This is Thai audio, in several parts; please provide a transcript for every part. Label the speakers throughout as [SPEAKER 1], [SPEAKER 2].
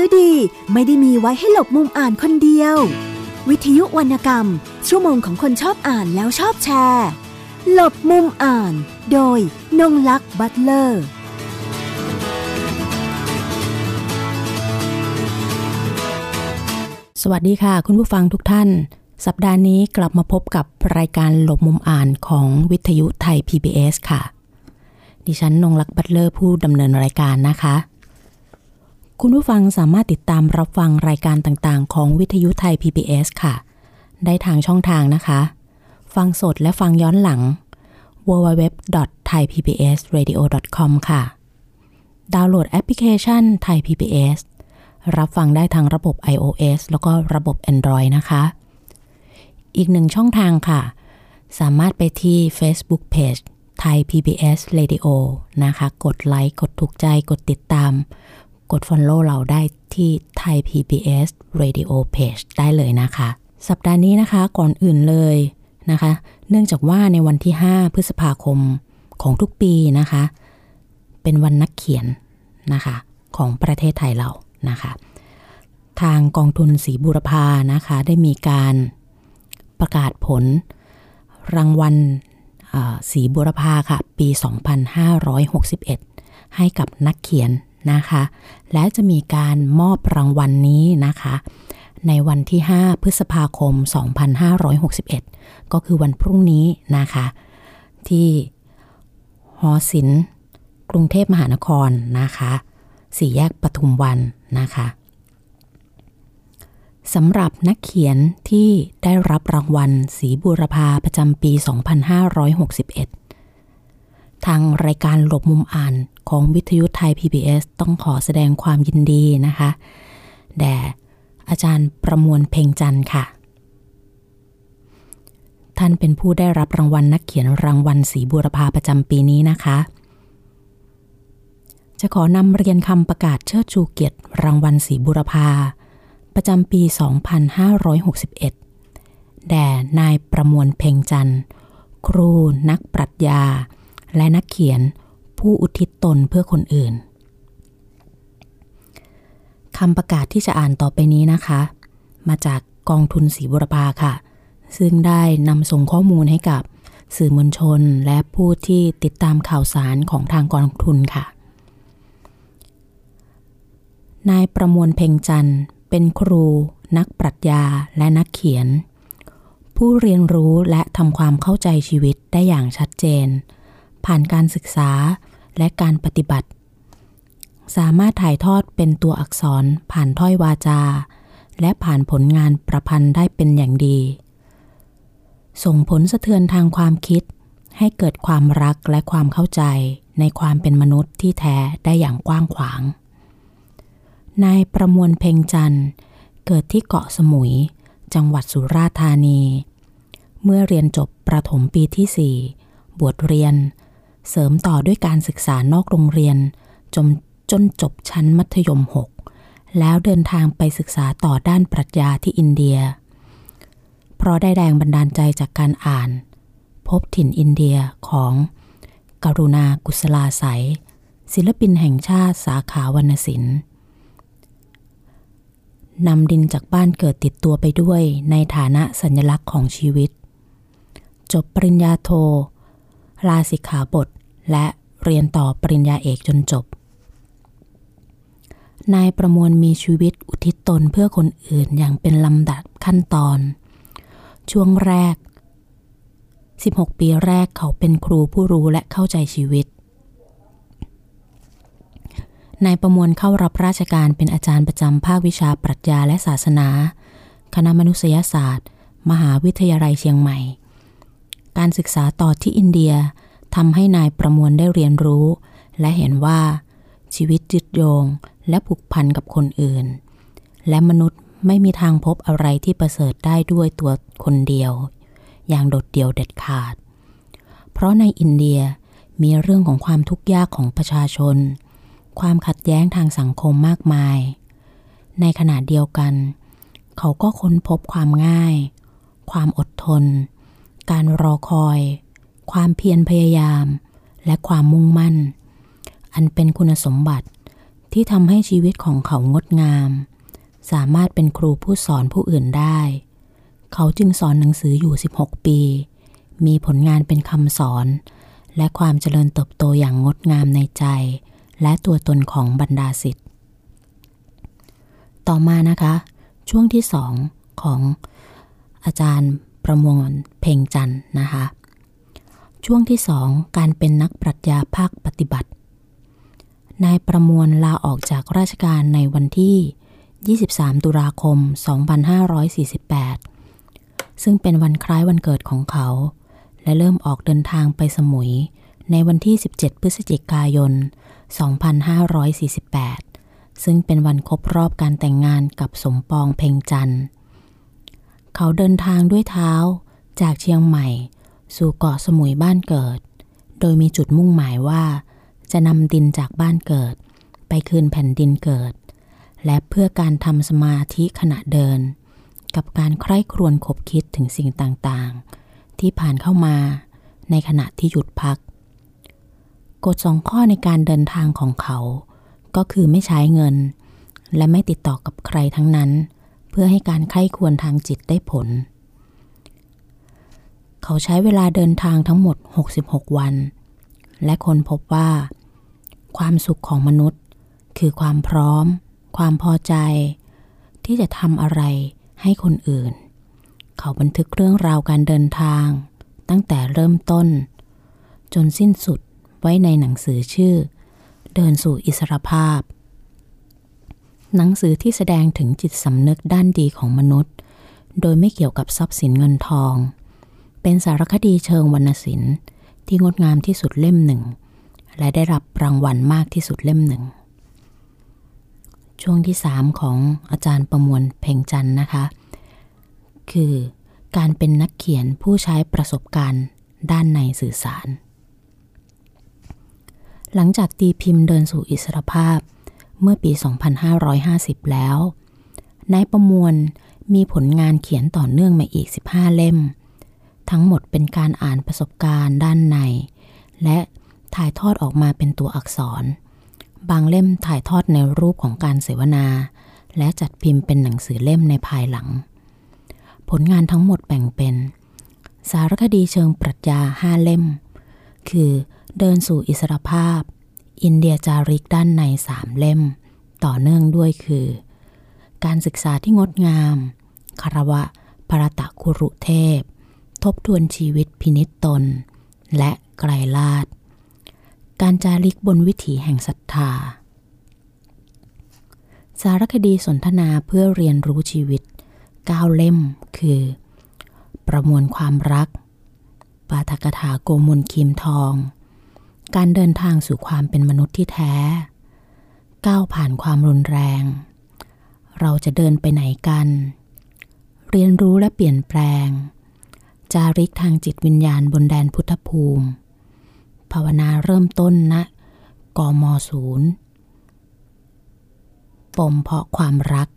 [SPEAKER 1] สือดีไม่ได้มีไว้ให้หลบมุมอ่านคนเดียว วิทยุวรรณกรรม ชั่วโมงของคนชอบอ่านแล้วชอบแชร์ หลบมุมอ่าน โดยนงลักษ์บัตเลอร์
[SPEAKER 2] สวัสดีค่ะ คุณผู้ฟังทุกท่าน สัปดาห์นี้กลับมาพบกับรายการหลบมุมอ่านของวิทยุไทย PBS ค่ะ ดิฉันนงลักษ์บัตเลอร์ผู้ดำเนินรายการนะคะ คุณผู้ฟังสามารถติดตามรับฟังรายการต่างๆ ของวิทยุไทย PBS ค่ะ ได้ทางช่องทางนะคะ ฟังสดและฟังย้อนหลัง www.thaipbsradio.com ค่ะ ดาวน์โหลดแอปพลิเคชัน Thai PBS รับฟังได้ทางระบบ iOS แล้วก็ระบบ Android นะคะ อีกหนึ่งช่องทางค่ะ สามารถไปที่ Facebook Page Thai PBS Radio นะคะ กดไลค์ กดถูกใจ กดติดตาม กด Follow เราได้ที่ Thai PBS Radio Page ได้เลยนะคะ สัปดาห์นี้นะคะก่อนอื่นเลยนะคะ เนื่องจากว่าในวันที่ 5 พฤษภาคมของทุกปีนะคะ เป็นวันนักเขียนนะคะ ของประเทศไทยเรานะคะ ทางกองทุนสีบุรพานะคะ ได้มีการประกาศผลรางวัลสีบุรพาค่ะ ปี 2561 ให้กับนักเขียน นะคะ และจะมีการมอบรางวัลนนี้นะคะ ในวันที่ 5 พฤษภาคม 2561 ก็คือวันพรุ่งนี้นะคะ ที่หอศิลป์กรุงเทพมหานครนะคะสี่แยกปทุมวันนะคะสำหรับนักเขียนที่ได้รับรางวัลสีบูรพาประจำปี 2561 ทางรายการหลบมุมอ่าน ของวิทยุไทย PBS ต้องขอแสดงความยินดีนะคะ แด่อาจารย์ประมวลเพ่งจันทร์ค่ะ ท่านเป็นผู้ได้รับรางวัลนักเขียนรางวัลสีบูรพาประจำปีนี้นะคะ จะขอนำเรียนคำประกาศเชิดชูเกียรติรางวัลสีบุรพา ประจำปี 2561 แด่นายประมวลเพ่งจันทร์ครูนักปรัชญา และนักเขียน ผู้อุทิศตนเพื่อคนอื่นคำประกาศที่จะอ่านต่อไปนี้นะคะ มาจากกองทุนสีบุรพาค่ะ ซึ่งได้นำส่งข้อมูลให้กับสื่อมวลชนและผู้ที่ติดตามข่าวสารของทางกองทุนค่ะ นายประมวลเพ่งจันทร์เป็นครู นักปรัชญาและนักเขียน ผู้เรียนรู้และทำความเข้าใจชีวิตได้อย่างชัดเจน ผ่านการศึกษา และการปฏิบัติ สามารถถ่ายทอดเป็นตัวอักษรผ่านถ้อยวาจา และผ่านผลงานประพันธ์ได้เป็นอย่างดี ส่งผลสะเทือนทางความคิด ให้เกิดความรักและความเข้าใจในความเป็นมนุษย์ที่แท้ได้อย่างกว้างขวาง นายประมวลเพ่งจันทร์ เกิดที่เกาะสมุย จังหวัดสุราษฎร์ธานี เมื่อเรียนจบประถมปีที่ 4 บวชเรียน เสริมต่อด้วยการศึกษานอกโรงเรียน จนจนจบชั้นมัธยม 6 แล้วเดินทางไปศึกษาต่อด้านปรัชญาที่อินเดีย เพราะได้แรงบันดาลใจจากการอ่าน พบถิ่นอินเดียของกรุณากุศลาใสยศิลปินแห่งชาติสาขาวรรณศิลป์นำดินจากบ้านเกิดติดตัวไปด้วยในฐานะสัญลักษณ์ของชีวิต จบปริญญาโทลาสิกขาบท และเรียนต่อปริญญาเอกจนจบ นายประมวลมีชีวิตอุทิศตนเพื่อคนอื่นอย่างเป็นลำดับขั้นตอน ช่วงแรก 16 ปีแรกเขาเป็นครูผู้รู้และเข้าใจชีวิต นายประมวลเข้ารับราชการเป็นอาจารย์ประจำภาควิชาปรัชญาและศาสนา คณะมนุษยศาสตร์ มหาวิทยาลัยเชียงใหม่ การศึกษาต่อที่อินเดีย ทำให้นายประมวลได้เรียนรู้ และเห็นว่า ชีวิตยึดโยงและผูกพันกับคนอื่น และมนุษย์ไม่มีทางพบอะไรที่ประเสริฐได้ด้วยตัวคนเดียว อย่างโดดเดี่ยวเด็ดขาด เพราะในอินเดียมีเรื่องของความทุกข์ยากของประชาชน ความขัดแย้งทางสังคมมากมาย ในขณะเดียวกัน เขาก็ค้นพบความง่าย ความอดทน การรอคอย ความเพียรพยายาม และความมุ่งมั่น อันเป็นคุณสมบัติที่ทำให้ชีวิตของเขางดงาม สามารถเป็นครูผู้สอนผู้อื่นได้ เขาจึงสอนหนังสืออยู่ 16 ปี มีผลงานเป็นคำสอน และความเจริญเติบโตอย่างงดงามในใจ และตัวตนของบรรดาศิษย์ต่อมานะคะ ช่วงที่สองของอาจารย์ประมวลเพ่งจันนะคะ ช่วงที่สองการเป็นนักปรัชญาภาคปฏิบัติ นายประมวลลาออกจากราชการในวันที่ 23 ตุลาคม 2548 ซึ่งเป็นวันคล้ายวันเกิดของเขา และเริ่มออกเดินทางไปสมุย ในวันที่ 17 พฤศจิกายน 2548 ซึ่งเป็นวันครบรอบการแต่งงานกับสมปองเพ่งจันทร์ เขาเดินทางด้วยเท้าจากเชียงใหม่ สู่เกาะสมุยบ้านเกิด โดยมีจุดมุ่งหมายว่า จะนำดินจากบ้านเกิด ไปคืนแผ่นดินเกิด และเพื่อการทำสมาธิขณะเดิน กับการใคร่ครวญคบคิดถึงสิ่งต่างๆ ที่ผ่านเข้ามาในขณะที่หยุดพัก กฎสองข้อในการเดินทางของเขา ก็คือไม่ใช้เงิน และไม่ติดต่อกับใครทั้งนั้น เพื่อให้การไข้ควรทางจิตได้ผล เขาใช้เวลาเดินทางทั้งหมด 66 วัน และคนพบว่า ความสุขของมนุษย์ คือความพร้อม ความพอใจ ที่จะทำอะไรให้คนอื่น เขาบันทึกเรื่องราวการเดินทาง ตั้งแต่เริ่มต้น จนสิ้นสุดไว้ในหนังสือชื่อ เดินสู่อิสรภาพ หนังสือที่แสดงถึงจิตสำนึกด้านดีของมนุษย์ โดยไม่เกี่ยวกับทรัพย์สินเงินทอง เป็นสารคดีเชิงวรรณศิลป์ที่งดงามที่สุดเล่มหนึ่ง และได้รับรางวัลมากที่สุดเล่มหนึ่ง ช่วงที่สามของอาจารย์ประมวลเพ่งจันนะคะ คือการเป็นนักเขียนผู้ใช้ประสบการณ์ด้านในสื่อสาร หลังจากตีพิมพ์เดินสู่อิสรภาพเมื่อปี 2550 แล้ว นายประมวลมีผลงานเขียนต่อเนื่องมาอีก 15 เล่ม ทั้งหมดเป็นการอ่านประสบการณ์ด้านใน และถ่ายทอดออกมาเป็นตัวอักษร บางเล่มถ่ายทอดในรูปของการเสวนา และจัดพิมพ์เป็นหนังสือเล่มในภายหลัง ผลงานทั้งหมดแบ่งเป็น สารคดีเชิงปรัชญาห้าเล่ม คือเดินสู่อิสรภาพ อินเดียจาริกด้านในสามเล่ม ต่อเนื่องด้วยคือ การศึกษาที่งดงามคารวะพระตะคุรุเทพ ทบทวนชีวิตพินิจตน และไกลลาดการจาริกบนวิถีแห่งศรัทธา สารคดีสนทนาเพื่อเรียนรู้ชีวิต9เล่มคือ ประมวลความรัก ปาฐกถาโกมุลคิมทอง การเดินทางสู่ความเป็นมนุษย์ที่แท้ ก้าวผ่านความรุนแรง เราจะเดินไปไหนกัน เรียนรู้และเปลี่ยนแปลง จาริกทางจิตวิญญาณบนแดนพุทธภูมิ ภาวนาเริ่มต้นณนะกมศูนย์ปมเพราะความรัก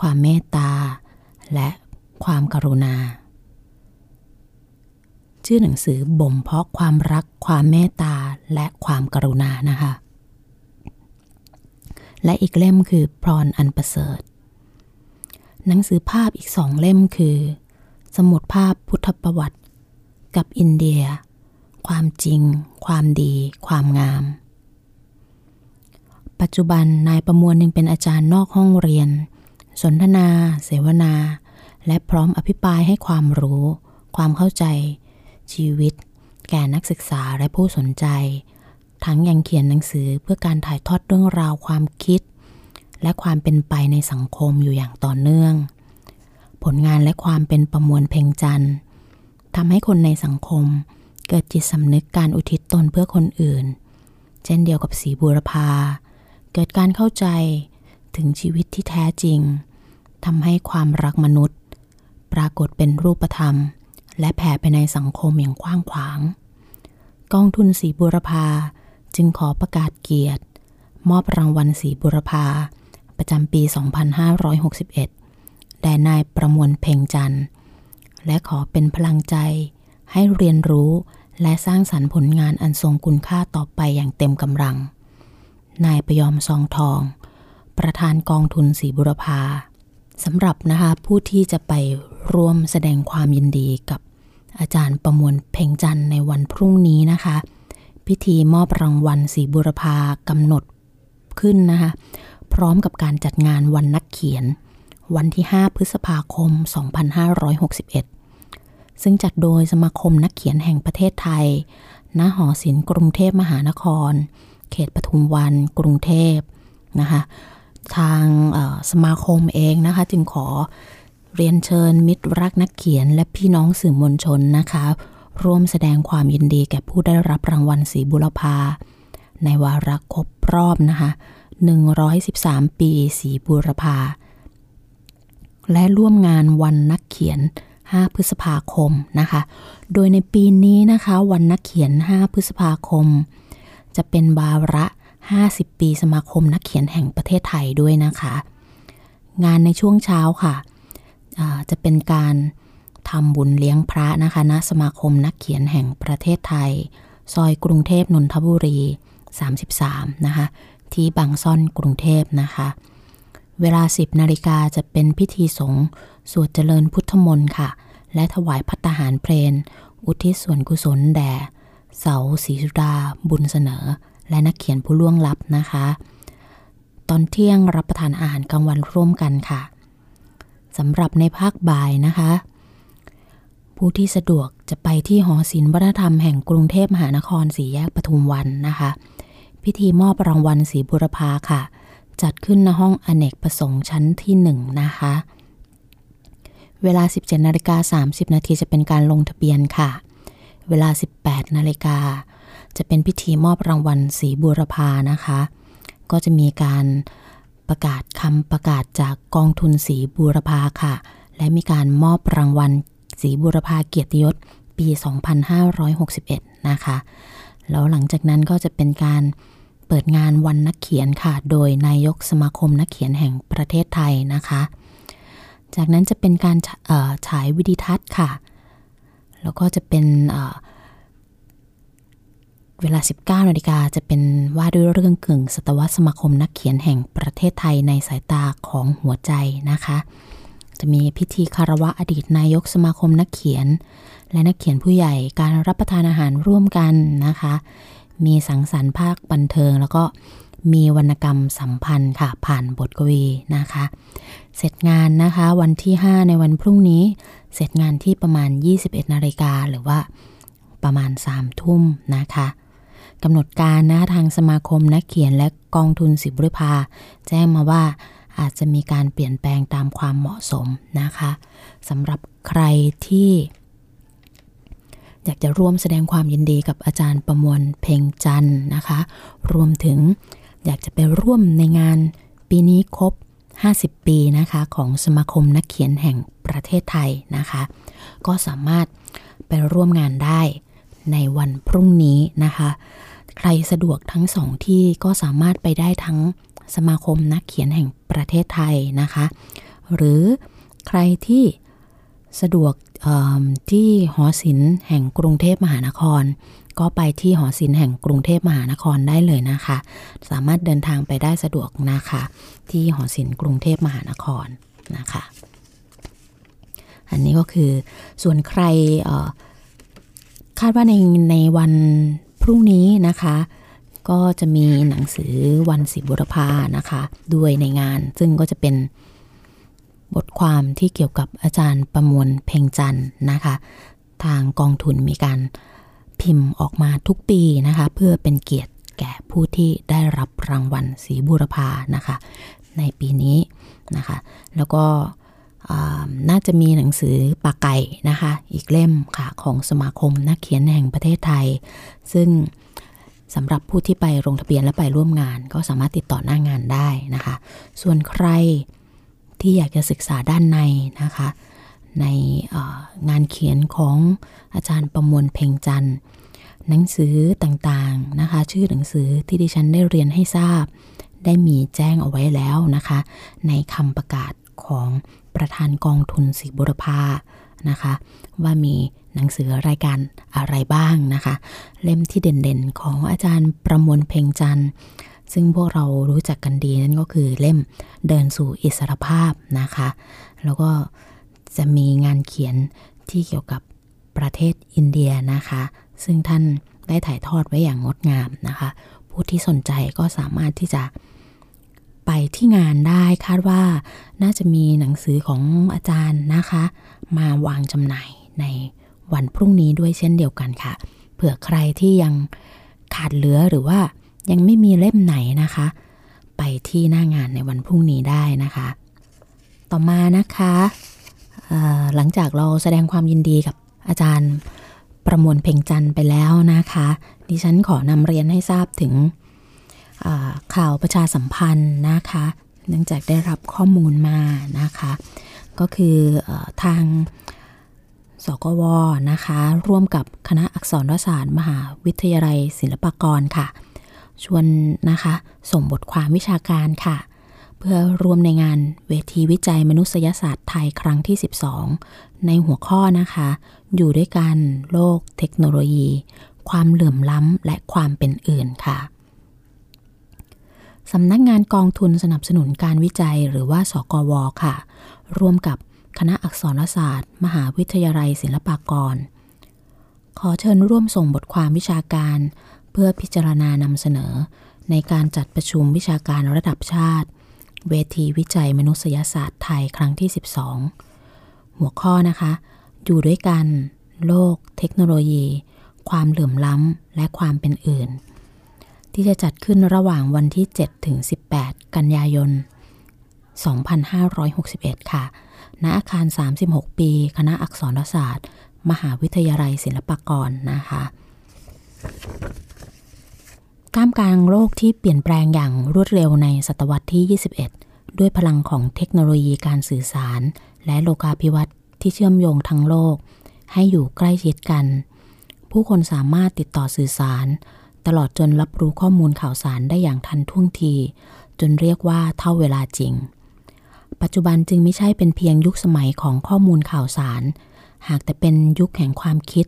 [SPEAKER 2] ความเมตตา และความกรุณา ชื่อหนังสือบ่มเพาะความรัก ความเมตตา และความกรุณานะคะ และอีกเล่มคือพรอนอันประเสริฐ หนังสือภาพอีกสองเล่มคือ สมุดภาพพุทธประวัติ กับอินเดีย ความจริง ความดี ความงาม ปัจจุบันนายประมวลยังเป็นอาจารย์นอกห้องเรียน สนทนา เสวนา และพร้อมอภิปรายให้ความรู้ ความเข้าใจ ชีวิต แก่นักศึกษาและผู้สนใจ ทั้งยังเขียนหนังสือเพื่อการถ่ายทอดเรื่องราวความคิด และความเป็นไปในสังคมอยู่อย่างต่อเนื่อง ผลงานและความเป็นประมวลเพลงจันทร์ทำให้คนในสังคมเกิดจิตสำนึกการอุทิศตนเพื่อคนอื่น เช่นเดียวกับสีบุรพา เกิดการเข้าใจถึงชีวิตที่แท้จริงทำให้ความรักมนุษย์ ปรากฏเป็นรูปธรรม และแผ่ไปในสังคมอย่างกว้างขวาง กองทุนสีบุรพาจึงขอประกาศเกียรติ มอบรางวัลสีบุรพาประจำปี 2561 แด่นายประมวลเพ่งจันทร์ และขอเป็นพลังใจ ให้เรียนรู้และสร้างสรรค์ผลงานอันทรงคุณค่าต่อไปอย่างเต็มกำลัง นายประยอมซองทอง ประธานกองทุนสีบุรพาสำหรับนะคะผู้ที่จะไปร่วมแสดงความยินดีกับอาจารย์ประมวลเพ่งจันในวันพรุ่งนี้นะคะ พิธีมอบรางวัลสีบุรพากำหนดขึ้นนะคะ พร้อมกับการจัดงานวันนักเขียน วันที่ 5 พฤษภาคม 2561 ซึ่งจัดโดยสมาคมนักเขียนแห่งประเทศไทย ณ หอศิลป์กรุงเทพมหานคร เขตปทุมวัน กรุงเทพนะคะ ทางสมาคมเองนะคะ จึงขอเรียนเชิญมิตรรักนักเขียนและพี่น้องสื่อมวลชนนะคะ ร่วมแสดงความยินดีแก่ผู้ได้รับรางวัลสีบุรพา ในวาระครบรอบนะคะ113 ปีสีบุรพา และร่วมงานวันนักเขียน 5 พฤษภาคมนะคะ โดยในปีนี้นะคะวันนักเขียน 5 พฤษภาคม จะเป็นบาระ 50 ปีสมาคมนักเขียนแห่งประเทศไทยด้วยนะคะ งานในช่วงเช้าค่ะจะเป็นการทำบุญเลี้ยงพระนะคะณสมาคมนักเขียนแห่งประเทศไทย ซอยกรุงเทพนนทบุรี 33 นะคะ ที่บางซ่อนกรุงเทพนะคะ เวลา 10นาฬิกาจะเป็นพิธีสงฆ์สวดเจริญพุทธมนต์ค่ะ และถวายพัตหารเพลน อุทิศส่วนกุศลแด่ เสาศรีสุดา บุญเสนอ และนักเขียนผู้ล่วงลับนะคะ ตอนเที่ยงรับประทานอาหารกลางวันร่วมกันค่ะสำหรับในภาคบ่ายนะคะ ผู้ที่สะดวกจะไปที่หอศิลป์วัฒนธรรมแห่งกรุงเทพมหานครสีแยกปทุมวันนะคะ พิธีมอบรางวัลสีบุรพาค่ะ จัดขึ้นในห้องอเนกประสงค์ชั้นที่1นะคะ เวลา 17นาฬิกา30 นาทีจะเป็นการลงทะเบียนค่ะ เวลา 18นาฬิกาจะเป็นพิธีมอบรางวัลสีบุรพานะคะ ก็จะมีการประกาศคำประกาศจากกองทุนสีบุรพาค่ะ และมีการมอบรางวัลสีบุรพาเกียรติยศปี 2561 นะคะ แล้วหลังจากนั้นก็จะเป็นการ เปิดงานวันนักเขียนค่ะ โดยนายกสมาคมนักเขียนแห่งประเทศไทยนะคะ จากนั้นจะเป็นการฉายวิดีทัศน์ค่ะ แล้วก็จะเป็นเวลา 19นาฬิกาจะเป็นว่าด้วยเรื่องกึ่งศตวรรษสมาคมนักเขียนแห่งประเทศไทยในสายตาของหัวใจนะคะ จะมีพิธีคารวะอดีตนายกสมาคมนักเขียน และนักเขียนผู้ใหญ่การรับประทานอาหารร่วมกันนะคะ มีสังสรรค์ภาคบันเทิง แล้วก็มีวรรณกรรมสัมพันธ์ค่ะ ผ่านบทกวีนะคะ เสร็จงานนะคะวันที่ 5 ในวันพรุ่งนี้ เสร็จงานที่ประมาณ 21นาฬิกาหรือว่าประมาณ3ทุ่มนะคะกำหนดการนะทางสมาคมนักเขียนและกองทุนสิบริพา แจ้งมาว่าอาจจะมีการเปลี่ยนแปลงตามความเหมาะสมนะคะสำหรับใครที่ อยากจะร่วมแสดงความยินดีกับอาจารย์ประมวลเพ่งจันนะคะ รวมถึงอยากจะไปร่วมในงานปีนี้ครบ 50 ปีนะคะของสมาคมนักเขียนแห่งประเทศไทยนะคะ ก็สามารถไปร่วมงานได้ในวันพรุ่งนี้นะคะ ใครสะดวกทั้งสองที่ก็สามารถไปได้ทั้งสมาคมนักเขียนแห่งประเทศไทยนะคะ หรือใครที่ สะดวกที่หอศิลป์แห่งกรุงเทพมหานคร ก็ไปที่หอศิลป์แห่งกรุงเทพมหานครได้เลยนะคะ สามารถเดินทางไปได้สะดวกนะคะ ที่หอศิลป์กรุงเทพมหานครนะคะ อันนี้ก็คือส่วนใครคาดว่าในในวันพรุ่งนี้นะคะก็จะมีหนังสือวันศิลบุรพานะคะ ด้วยในงานซึ่งก็จะเป็น บทความที่เกี่ยวกับอาจารย์ประมวลเพ่งจันนะคะ ทางกองทุนมีการพิมพ์ออกมาทุกปีนะคะ เพื่อเป็นเกียรติแก่ผู้ที่ได้รับรางวัลสีบุรพานะคะ ในปีนี้นะคะ แล้วก็น่าจะมีหนังสือปากไก่นะคะ อีกเล่มค่ะของสมาคมนักเขียนแห่งประเทศไทย ซึ่งสำหรับผู้ที่ไปลงทะเบียนและไปร่วมงาน ก็สามารถติดต่อหน้างานได้นะคะ ส่วนใคร ที่อยากจะศึกษาด้านในนะคะ ในงานเขียนของอาจารย์ประมวลเพ่งจันทร์หนังสือต่างๆนะคะ ชื่อหนังสือที่ดิฉันได้เรียนให้ทราบ ได้มีแจ้งเอาไว้แล้วนะคะ ในคำประกาศของประธานกองทุนสิบุรพานะคะ ว่ามีหนังสือรายการอะไรบ้างนะคะ เล่มที่เด่นๆ ของอาจารย์ประมวลเพ่งจันทร์ ซึ่งพวกเรารู้จักกันดีนั่นก็คือเล่มเดินสู่อิสรภาพนะคะ แล้วก็จะมีงานเขียนที่เกี่ยวกับประเทศอินเดียนะคะ ซึ่งท่านได้ถ่ายทอดไว้อย่างงดงามนะคะ ผู้ที่สนใจก็สามารถที่จะไปที่งานได้คาดว่าน่าจะมีหนังสือของอาจารย์นะคะ มาวางจำหน่ายในวันพรุ่งนี้ด้วยเช่นเดียวกันค่ะ เผื่อใครที่ยังขาดเหลือหรือว่า ยังไม่มีเล่มไหนนะคะ ไปที่หน้างานในวันพรุ่งนี้ได้นะคะ ต่อมานะคะหลังจากเราแสดงความยินดีกับอาจารย์ประมวลเพ่งจันไปแล้วนะคะ ดิฉันขอนำเรียนให้ทราบถึงข่าวประชาสัมพันธ์นะคะ เนื่องจากได้รับข้อมูลมานะคะ ก็คืออทางสกวนะคะ ร่วมกับคณะอักษรศาสตร์ มหาวิทยาลัยศิลปากรค่ะ ชวนนะคะ ส่งบทความวิชาการค่ะ เพื่อรวมในงานเวทีวิจัยมนุษยศาสตร์ไทยครั้งที่ 12 ในหัวข้อนะคะ อยู่ด้วยกันโลกเทคโนโลยี ความเหลื่อมล้ำและความเป็นอื่นค่ะสำนักงานกองทุนสนับสนุนการวิจัยหรือว่า สกว ค่ะ ร่วมกับคณะอักษรศาสตร์ มหาวิทยาลัยศิลปากร ขอเชิญร่วมส่งบทความวิชาการ เพื่อพิจารณานำเสนอ ในการจัดประชุมวิชาการระดับชาติ เวทีวิจัยมนุษยศาสตร์ไทยครั้งที่ 12 หัวข้อนะคะ อยู่ด้วยกัน โลก เทคโนโลยี ความเหลื่อมล้ำและความเป็นอื่น ที่จะจัดขึ้นระหว่างวันที่ 7 ถึง 18 กันยายน 2561 ค่ะ ณ อาคาร 36 ปี คณะอักษรศาสตร์ มหาวิทยาลัยศิลปากรนะคะ ท่ามกลางโลกที่เปลี่ยนแปลงอย่างรวดเร็วในศตวรรษที่ 21 ด้วยพลังของเทคโนโลยีการสื่อสาร และโลกาภิวัตน์ที่เชื่อมโยงทั้งโลก ให้อยู่ใกล้ชิดกัน ผู้คนสามารถติดต่อสื่อสาร ตลอดจนรับรู้ข้อมูลข่าวสารได้อย่างทันท่วงที จนเรียกว่าเท่าเวลาจริง ปัจจุบันจึงไม่ใช่เป็นเพียงยุคสมัยของข้อมูลข่าวสาร หากแต่เป็นยุคแห่งความคิด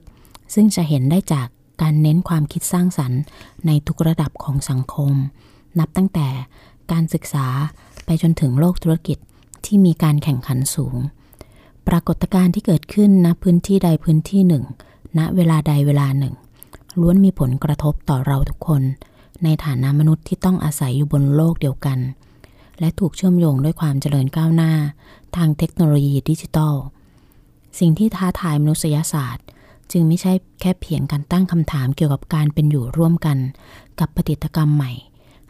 [SPEAKER 2] ซึ่งจะเห็นได้จาก การเน้นความคิดสร้างสรรค์ ในทุกระดับของสังคม นับตั้งแต่การศึกษาไปจนถึงโลกธุรกิจที่มีการแข่งขันสูง ปรากฏการณ์ที่เกิดขึ้นณพื้นที่ใดพื้นที่หนึ่งณเวลาใดเวลาหนึ่ง ล้วนมีผลกระทบต่อเราทุกคน ในฐานะมนุษย์ที่ต้องอาศัยอยู่บนโลกเดียวกัน และถูกเชื่อมโยงด้วยความเจริญก้าวหน้า ทางเทคโนโลยีดิจิทัล สิ่งที่ท้าทายมนุษยศาสตร์ จึงไม่ใช่แค่เพียงการตั้งคำถามเกี่ยวกับการเป็นอยู่ร่วมกันกับปฏิกรรมใหม่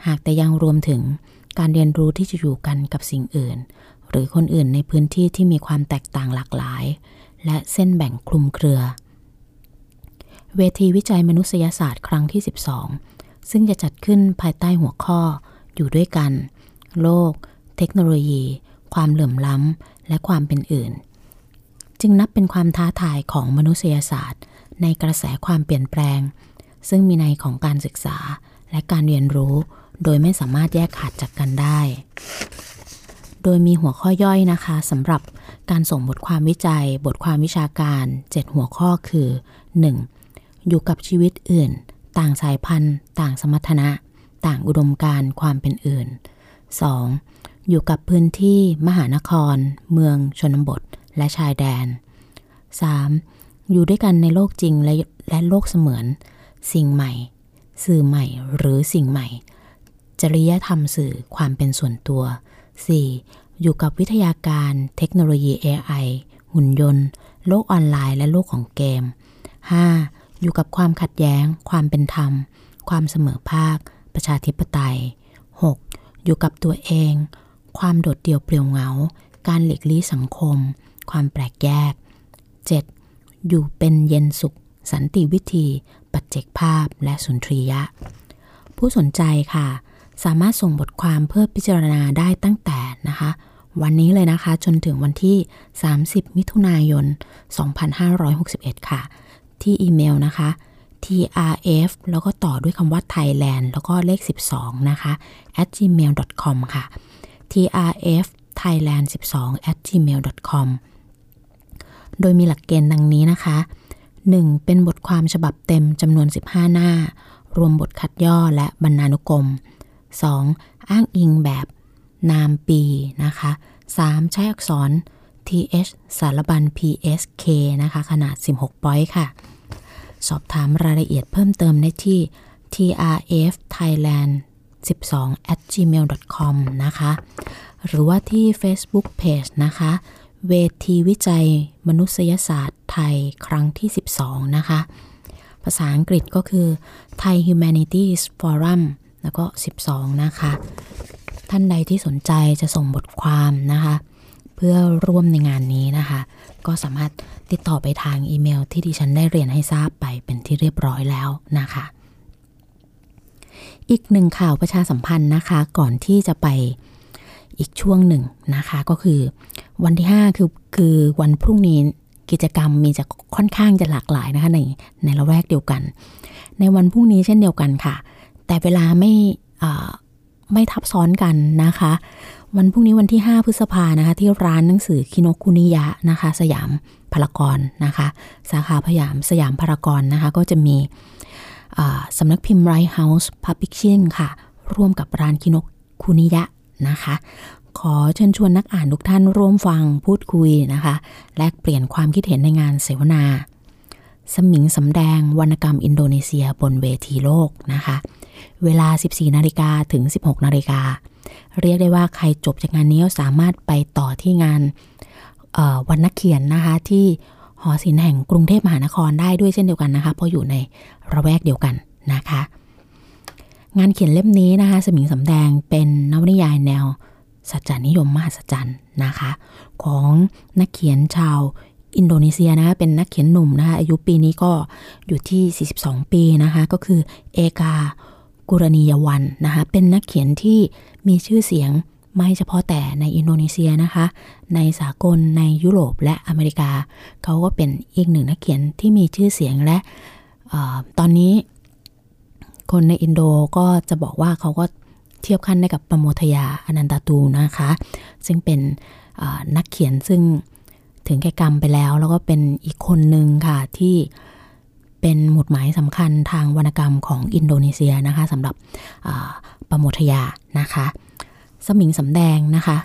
[SPEAKER 2] หากแต่ยังรวมถึงการเรียนรู้ที่จะอยู่กันกับสิ่งอื่น หรือคนอื่นในพื้นที่ที่มีความแตกต่างหลากหลาย และเส้นแบ่งคลุมเครือ เวทีวิจัยมนุษยศาสตร์ครั้งที่ 12 ซึ่งจะจัดขึ้นภายใต้หัวข้อ อยู่ด้วยกัน โลก เทคโนโลยี ความเหลื่อมล้ำและความเป็นอื่น จึงนับเป็นความท้าทายของมนุษยศาสตร์ ในกระแสความเปลี่ยนแปลง ซึ่งมีในของการศึกษาและการเรียนรู้ โดยไม่สามารถแยกขาดจากกันได้ โดยมีหัวข้อย่อยนะคะสำหรับการส่งบทความวิจัย บทความวิชาการ 7 หัวข้อคือ 1. อยู่กับชีวิตอื่น ต่างสายพันธุ์ ต่างสมรรถนะ ต่างอุดมการความเป็นอื่น 2. อยู่กับพื้นที่มหานคร เมืองชนบท และชายแดน 3. อยู่ด้วยกันในโลกจริงและและโลกเสมือน สิ่งใหม่ สื่อใหม่หรือสิ่งใหม่ จริยธรรมสื่อความเป็นส่วนตัว 4. อยู่กับวิทยาการเทคโนโลยี AI หุ่นยนต์ โลกออนไลน์และโลกของเกม 5. อยู่กับความขัดแย้ง ความเป็นธรรม ความเสมอภาค ประชาธิปไตย 6. อยู่กับตัวเอง ความโดดเดี่ยวเปลี่ยวเหงา การหลีกลี่สังคม ความแปลกแยก 7. อยู่เป็นเย็นสุข สันติวิธี ปัจเจกภาพและสุนทรียะ ผู้สนใจค่ะ สามารถส่งบทความเพื่อพิจารณาได้ตั้งแต่นะคะ วันนี้เลยนะคะจนถึงวันที่ 30 มิถุนายน 2561 ค่ะ ที่อีเมลนะคะ trf แล้วก็ต่อด้วยคำว่า Thailand แล้วก็เลข 12 นะคะ at gmail.com ค่ะ trf thailand 12 at gmail.com โดยมีหลักเกณฑ์ดังนี้นะคะ 1. เป็นบทความฉบับเต็มจำนวน 15 หน้า รวมบทคัดย่อและบรรณานุกรม 2. อ้างอิงแบบนามปีนะคะ 3. ใช้อักษร th สารบัญ psk นะคะ ขนาด 16 ปอยค่ะ สอบถามรายละเอียดเพิ่มเติมได้ที่ trf thailand 12 at gmail com นะคะ หรือว่าที่ Facebook Page นะคะ เวทีวิจัยมนุษยศาสตร์ไทยครั้งที่ 12 นะคะ ภาษาอังกฤษก็คือ Thai Humanities Forum แล้วก็ 12 นะคะ ท่านใดที่สนใจจะส่งบทความนะคะ เพื่อร่วมในงานนี้นะคะ ก็สามารถติดต่อไปทางอีเมลที่ดิฉันได้เรียนให้ทราบไปเป็นที่เรียบร้อยแล้วนะคะ อีกหนึ่งข่าวประชาสัมพันธ์นะคะ ก่อนที่จะไปอีกช่วงหนึ่งนะคะก็คือ วันที่ 5 คือคือวันพรุ่งนี้กิจกรรมมีจะค่อนข้างจะหลากหลายนะคะในในละแวกเดียวกัน ในวันพรุ่งนี้เช่นเดียวกันค่ะ แต่เวลาไม่ไม่ทับซ้อนกันนะคะ วันพรุ่งนี้วันที่ 5 พฤษภานะคะ ที่ร้านหนังสือคิโนคุนิยะนะคะ สยามพารากอนนะคะ สาขาพยามสยามพารากอนนะคะ ก็จะมีสำนักพิมพ์ Lighthouse Publishing ค่ะ ร่วมกับร้านคิโนคุนิยะนะคะ ขอเชิญชวนนักอ่านทุกท่านร่วมฟังพูดคุยนะคะ แลกเปลี่ยนความคิดเห็นในงานเสวนา สมิงสำแดงวรรณกรรมอินโดนีเซียบนเวทีโลกนะคะ เวลา 14 นาฬิกาถึง 16 นาฬิกา เรียกได้ว่าใครจบจากงานนี้สามารถไปต่อที่งานวันนักเขียนนะคะที่หอศิลป์แห่งกรุงเทพมหานครได้ด้วยเช่นเดียวกันนะคะ เพราะอยู่ในละแวกเดียวกันนะคะ งานเขียนเล่มนี้นะคะ สมิงสำแดงเป็นนวนิยายแนว สัจจานิยมมหัศจรรย์นะคะ ของนักเขียนชาวอินโดนีเซียนะคะเป็นนักเขียนหนุ่มนะคะอายุปีนี้ก็อยู่ที่ 42 ปีนะคะ ก็คือเอกากุรณียวันนะคะ เป็นนักเขียนที่มีชื่อเสียงไม่เฉพาะแต่ในอินโดนีเซียนะคะ ในสากลในยุโรปและอเมริกา เขาก็เป็นอีกหนึ่งนักเขียนที่มีชื่อเสียงและอตอนนี้คนในอินโดก็จะบอกว่าเขาก็ เทียบขั้นได้กับปโมทยาอนันตตูนะคะ ซึ่งเป็นนักเขียนซึ่งถึงแก่กรรมไปแล้ว แล้วก็เป็นอีกคนหนึ่งค่ะที่เป็นหมุดหมายสำคัญทางวรรณกรรมของอินโดนีเซียนะคะสำหรับปโมทยานะคะ สมิงสำแดงนะคะ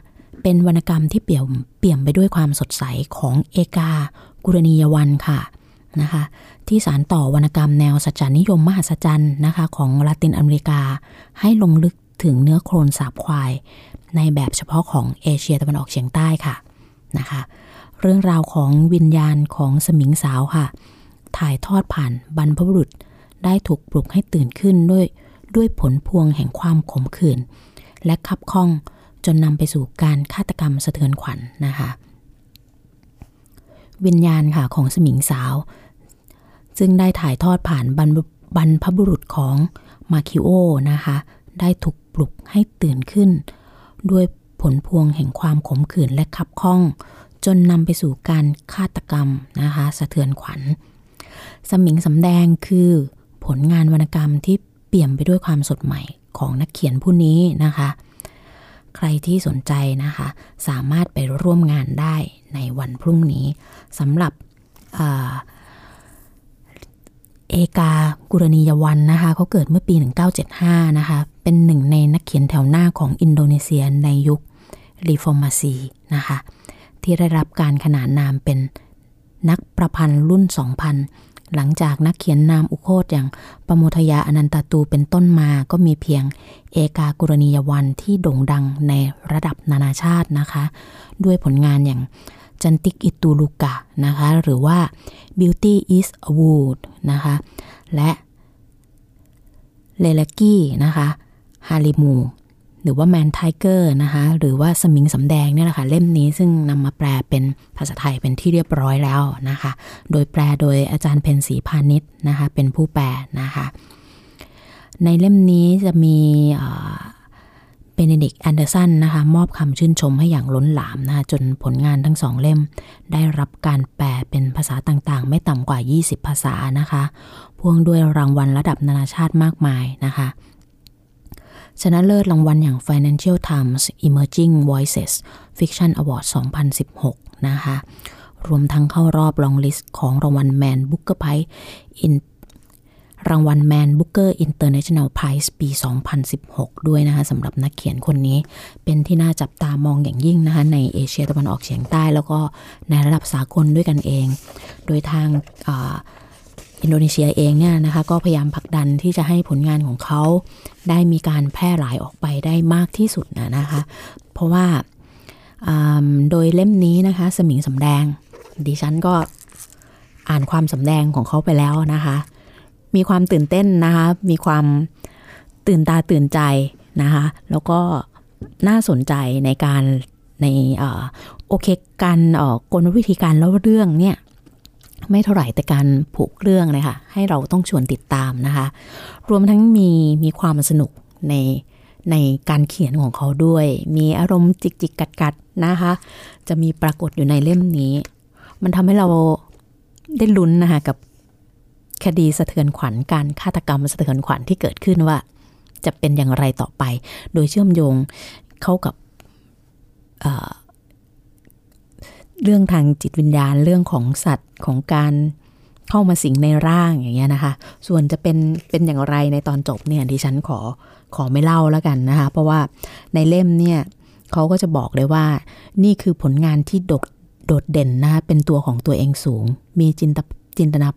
[SPEAKER 2] เป็นวรรณกรรมที่เปี่ยมเปี่ยมไปด้วยความสดใสของเอกากุรณียวันค่ะนะคะที่สารต่อวรรณกรรมแนวสัจจานิยมมหัศจรรย์นะคะของลาตินอเมริกา ให้ลงลึก ถึงเนื้อโครนสาบควาย ในแบบเฉพาะของเอเชียตะวันออกเฉียงใต้ค่ะนะคะ เรื่องราวของวิญญาณของสมิงสาวค่ะ ถ่ายทอดผ่านบรรพบุรุษได้ถูกปลุกให้ตื่นขึ้นด้วยด้วยผลพวงแห่งความขมขื่นและคับข้องจนนำไปสู่การฆาตกรรมสะเทือนขวัญนนะคะ วิญญาณค่ะของสมิงสาว ซึ่งได้ถ่ายทอดผ่านบรรบรรพบุรุษของมาคิโอนะคะ ได้ถูก ปลุกให้ตื่นขึ้น ด้วยผลพวงแห่งความขมขื่นและคับข้อง จนนำไปสู่การฆาตกรรมนะคะสะเทือนขวัญ สมิงสำแดงคือผลงานวรรณกรรมที่เปี่ยมไปด้วยความสดใหม่ของนักเขียนผู้นี้นะคะ ใครที่สนใจนะคะ สามารถไปร่วมงานได้ในวันพรุ่งนี้สำหรับ เอกากุรณียวันนะคะเขาเกิดเมื่อปี 1975 นะคะ เป็นหนึ่งในนักเขียนแถวหน้าของอินโดนีเซียในยุคReformasi นะคะ ที่ได้รับการขนานนามเป็นนักประพันธ์รุ่น 2000 หลังจากนักเขียนนามอุโฆษอย่างปราโมทยาอนันตาตูร์เป็นต้นมาก็มีเพียงเอกากุรณียวันที่โด่งดังในระดับนานาชาตินะคะ ด้วยผลงานอย่าง Cantik Itu Luka นะคะ หรือว่า Beauty Is a Wound นะคะ และ Lelaki นะคะHarimau หรือว่า Man Tiger นะคะ หรือว่าสมิงสำแดงเนี่ยแหละค่ะเล่มนี้ซึ่งนำมาแปลเป็นภาษาไทยเป็นที่เรียบร้อยแล้วนะคะ โดยแปลโดยอาจารย์เพ็ญศรีพานิชนะคะ เป็นผู้แปลนะคะ ในเล่มนี้จะมี เบเนดิกแอนเดอร์สันนะคะมอบคำชื่นชมให้อย่างล้นหลามนะคะจนผลงานทั้งสองเล่ม ได้รับการแปลเป็นภาษาต่างๆ ไม่ต่ำกว่า 20 ภาษานะคะพ่วงด้วยรางวัลระดับนานาชาติมากมายนะคะชนะเลิศรางวัลอย่าง Financial Times Emerging Voices Fiction Award 2016 นะคะ รวมทั้งเข้ารอบ longlist ของรางวัล Man Booker ไพอิน รางวัล Man Booker International Prize ปี 2016 ด้วยนะคะสำหรับนักเขียนคนนี้ เป็นที่น่าจับตามองอย่างยิ่งนะคะในเอเชียตะวันออกเฉียงใต้ แล้วก็ในระดับสากลด้วยกันเอง โดยทางอินโดนีเซียเองเนี่ยนะคะก็พยายามผลักดันที่จะให้ผลงานของเขาได้มีการแพร่หลายออกไปได้มากที่สุดนะนะคะ เพราะว่าโดยเล่มนี้นะคะสมิงสำแดง ดิฉันก็อ่านความสำแดงของเขาไปแล้วนะคะ มีความตื่นเต้นนะคะ มีความตื่นตาตื่นใจนะคะ แล้วก็น่าสนใจในการในโอเคการกลวิธีการเล่าเรื่องเนี่ยไม่เท่าไหร่แต่การผูกเรื่องเลยค่ะให้เราต้องชวนติดตามนะคะ รวมทั้งมีมีความสนุกในในการเขียนของเขาด้วย มีอารมณ์จิกจิกกัดกัดนะคะ จะมีปรากฏอยู่ในเล่มนี้ มันทำให้เราได้ลุ้นนะคะกับ คดีสะเทือนขวัญการฆาตกรรมสะเทือนขวัญที่เกิดขึ้นว่า จะเป็นอย่างไรต่อไป โดยเชื่อมโยงเข้ากับเรื่องทางจิตวิญญาณเรื่องของสัตว์ของการเข้ามาสิงในร่างอย่างเงี้ยนะคะ ส่วนจะเป็นเป็นอย่างไรในตอนจบเนี่ยดิฉันขอขอไม่เล่าแล้วกันนะคะ เพราะว่าในเล่มเนี่ยเขาก็จะบอกเลยว่า นี่คือผลงานที่โดดโดดเด่นนะคะเป็นตัวของตัวเองสูง มีจินตจินตนา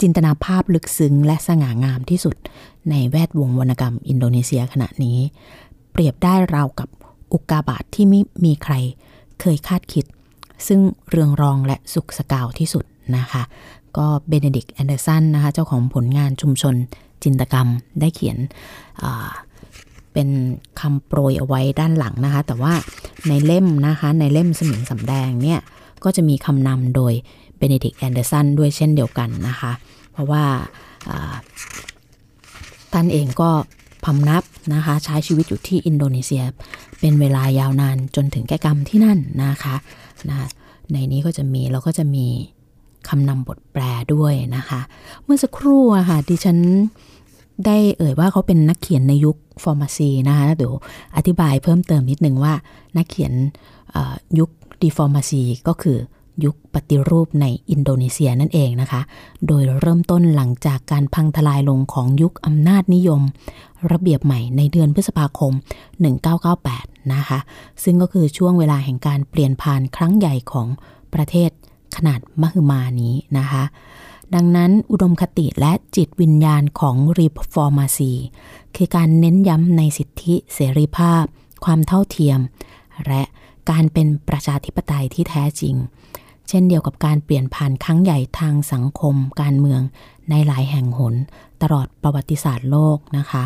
[SPEAKER 2] จินตนาภาพลึกซึ้งและสง่างามที่สุด ในแวดวงวรรณกรรมอินโดนีเซียขณะนี้ เปรียบได้ราวกับอุกกาบาตที่ไม่มีใครเคยคาดคิด ซึ่งเรืองรองและสุกสกาวที่สุดนะคะ ก็เบเนดิกต์ แอนเดอร์สันนะคะ เจ้าของผลงานชุมชนจินตกรรมได้เขียนเป็นคำโปรยเอาไว้ด้านหลังนะคะ แต่ว่าในเล่มนะคะ ในเล่มสมิงสำแดงเนี่ย ก็จะมีคำนำโดย เบเนดิกต์ แอนเดอร์สันด้วยเช่นเดียวกันนะคะ เพราะว่าท่านเองก็พำนักนะคะใช้ชีวิตอยู่ที่อินโดนีเซีย เป็นเวลายาวนานจนถึงแก่กรรมที่นั่นนะคะนะในนี้ก็จะมีแล้วก็จะมีคำนำบทแปลด้วยนะคะ เมื่อสักครู่อะค่ะดิฉันได้เอ่ยว่าเขาเป็นนักเขียนในยุค Reformasi นะคะเดี๋ยวอธิบายเพิ่มเติมนิดนึงว่านักเขียนยุคดีฟอร์มาซีก็คือ ยุคปฏิรูปในอินโดนีเซียนั่นเองนะคะ โดยเริ่มต้นหลังจากการพังทลายลงของยุคอำนาจนิยม ระเบียบใหม่ในเดือนพฤษภาคม 1998 นะคะ ซึ่งก็คือช่วงเวลาแห่งการเปลี่ยนผ่านครั้งใหญ่ของประเทศขนาดมหึมานี้นะคะ ดังนั้นอุดมคติและจิตวิญญาณของรีฟอร์มาซีคือการเน้นย้ำในสิทธิเสรีภาพ ความเท่าเทียม และการเป็นประชาธิปไตยที่แท้จริง เช่นเดียวกับการเปลี่ยนผ่านครั้งใหญ่ทางสังคมการเมืองในหลายแห่งหน ตลอดประวัติศาสตร์โลกนะคะ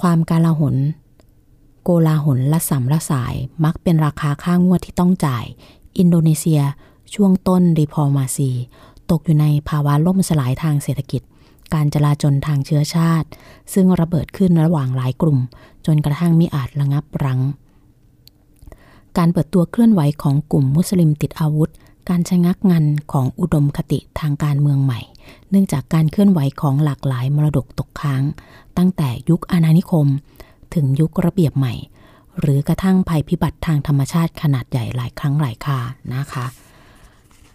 [SPEAKER 2] ความกาลาหน โกลาหนละสัมละสายมักเป็นราคาค่างวดที่ต้องจ่าย อินโดนีเซียช่วงต้นรีพอมาซี ตกอยู่ในภาวะล่มสลายทางเศรษฐกิจ การจลาจลทางเชื้อชาติ ซึ่งระเบิดขึ้นระหว่างหลายกลุ่ม จนกระทั่งมีอาจระงับรัง การเปิดตัวเคลื่อนไหวของกลุ่มมุสลิมติดอาวุธ การชะงักงันของอุดมคติทางการเมืองใหม่ เนื่องจากการเคลื่อนไหวของหลากหลายมรดกตกค้าง ตั้งแต่ยุคอาณานิคม ถึงยุคระเบียบใหม่ หรือกระทั่งภัยพิบัติทางธรรมชาติขนาดใหญ่หลายครั้งหลายคานะคะ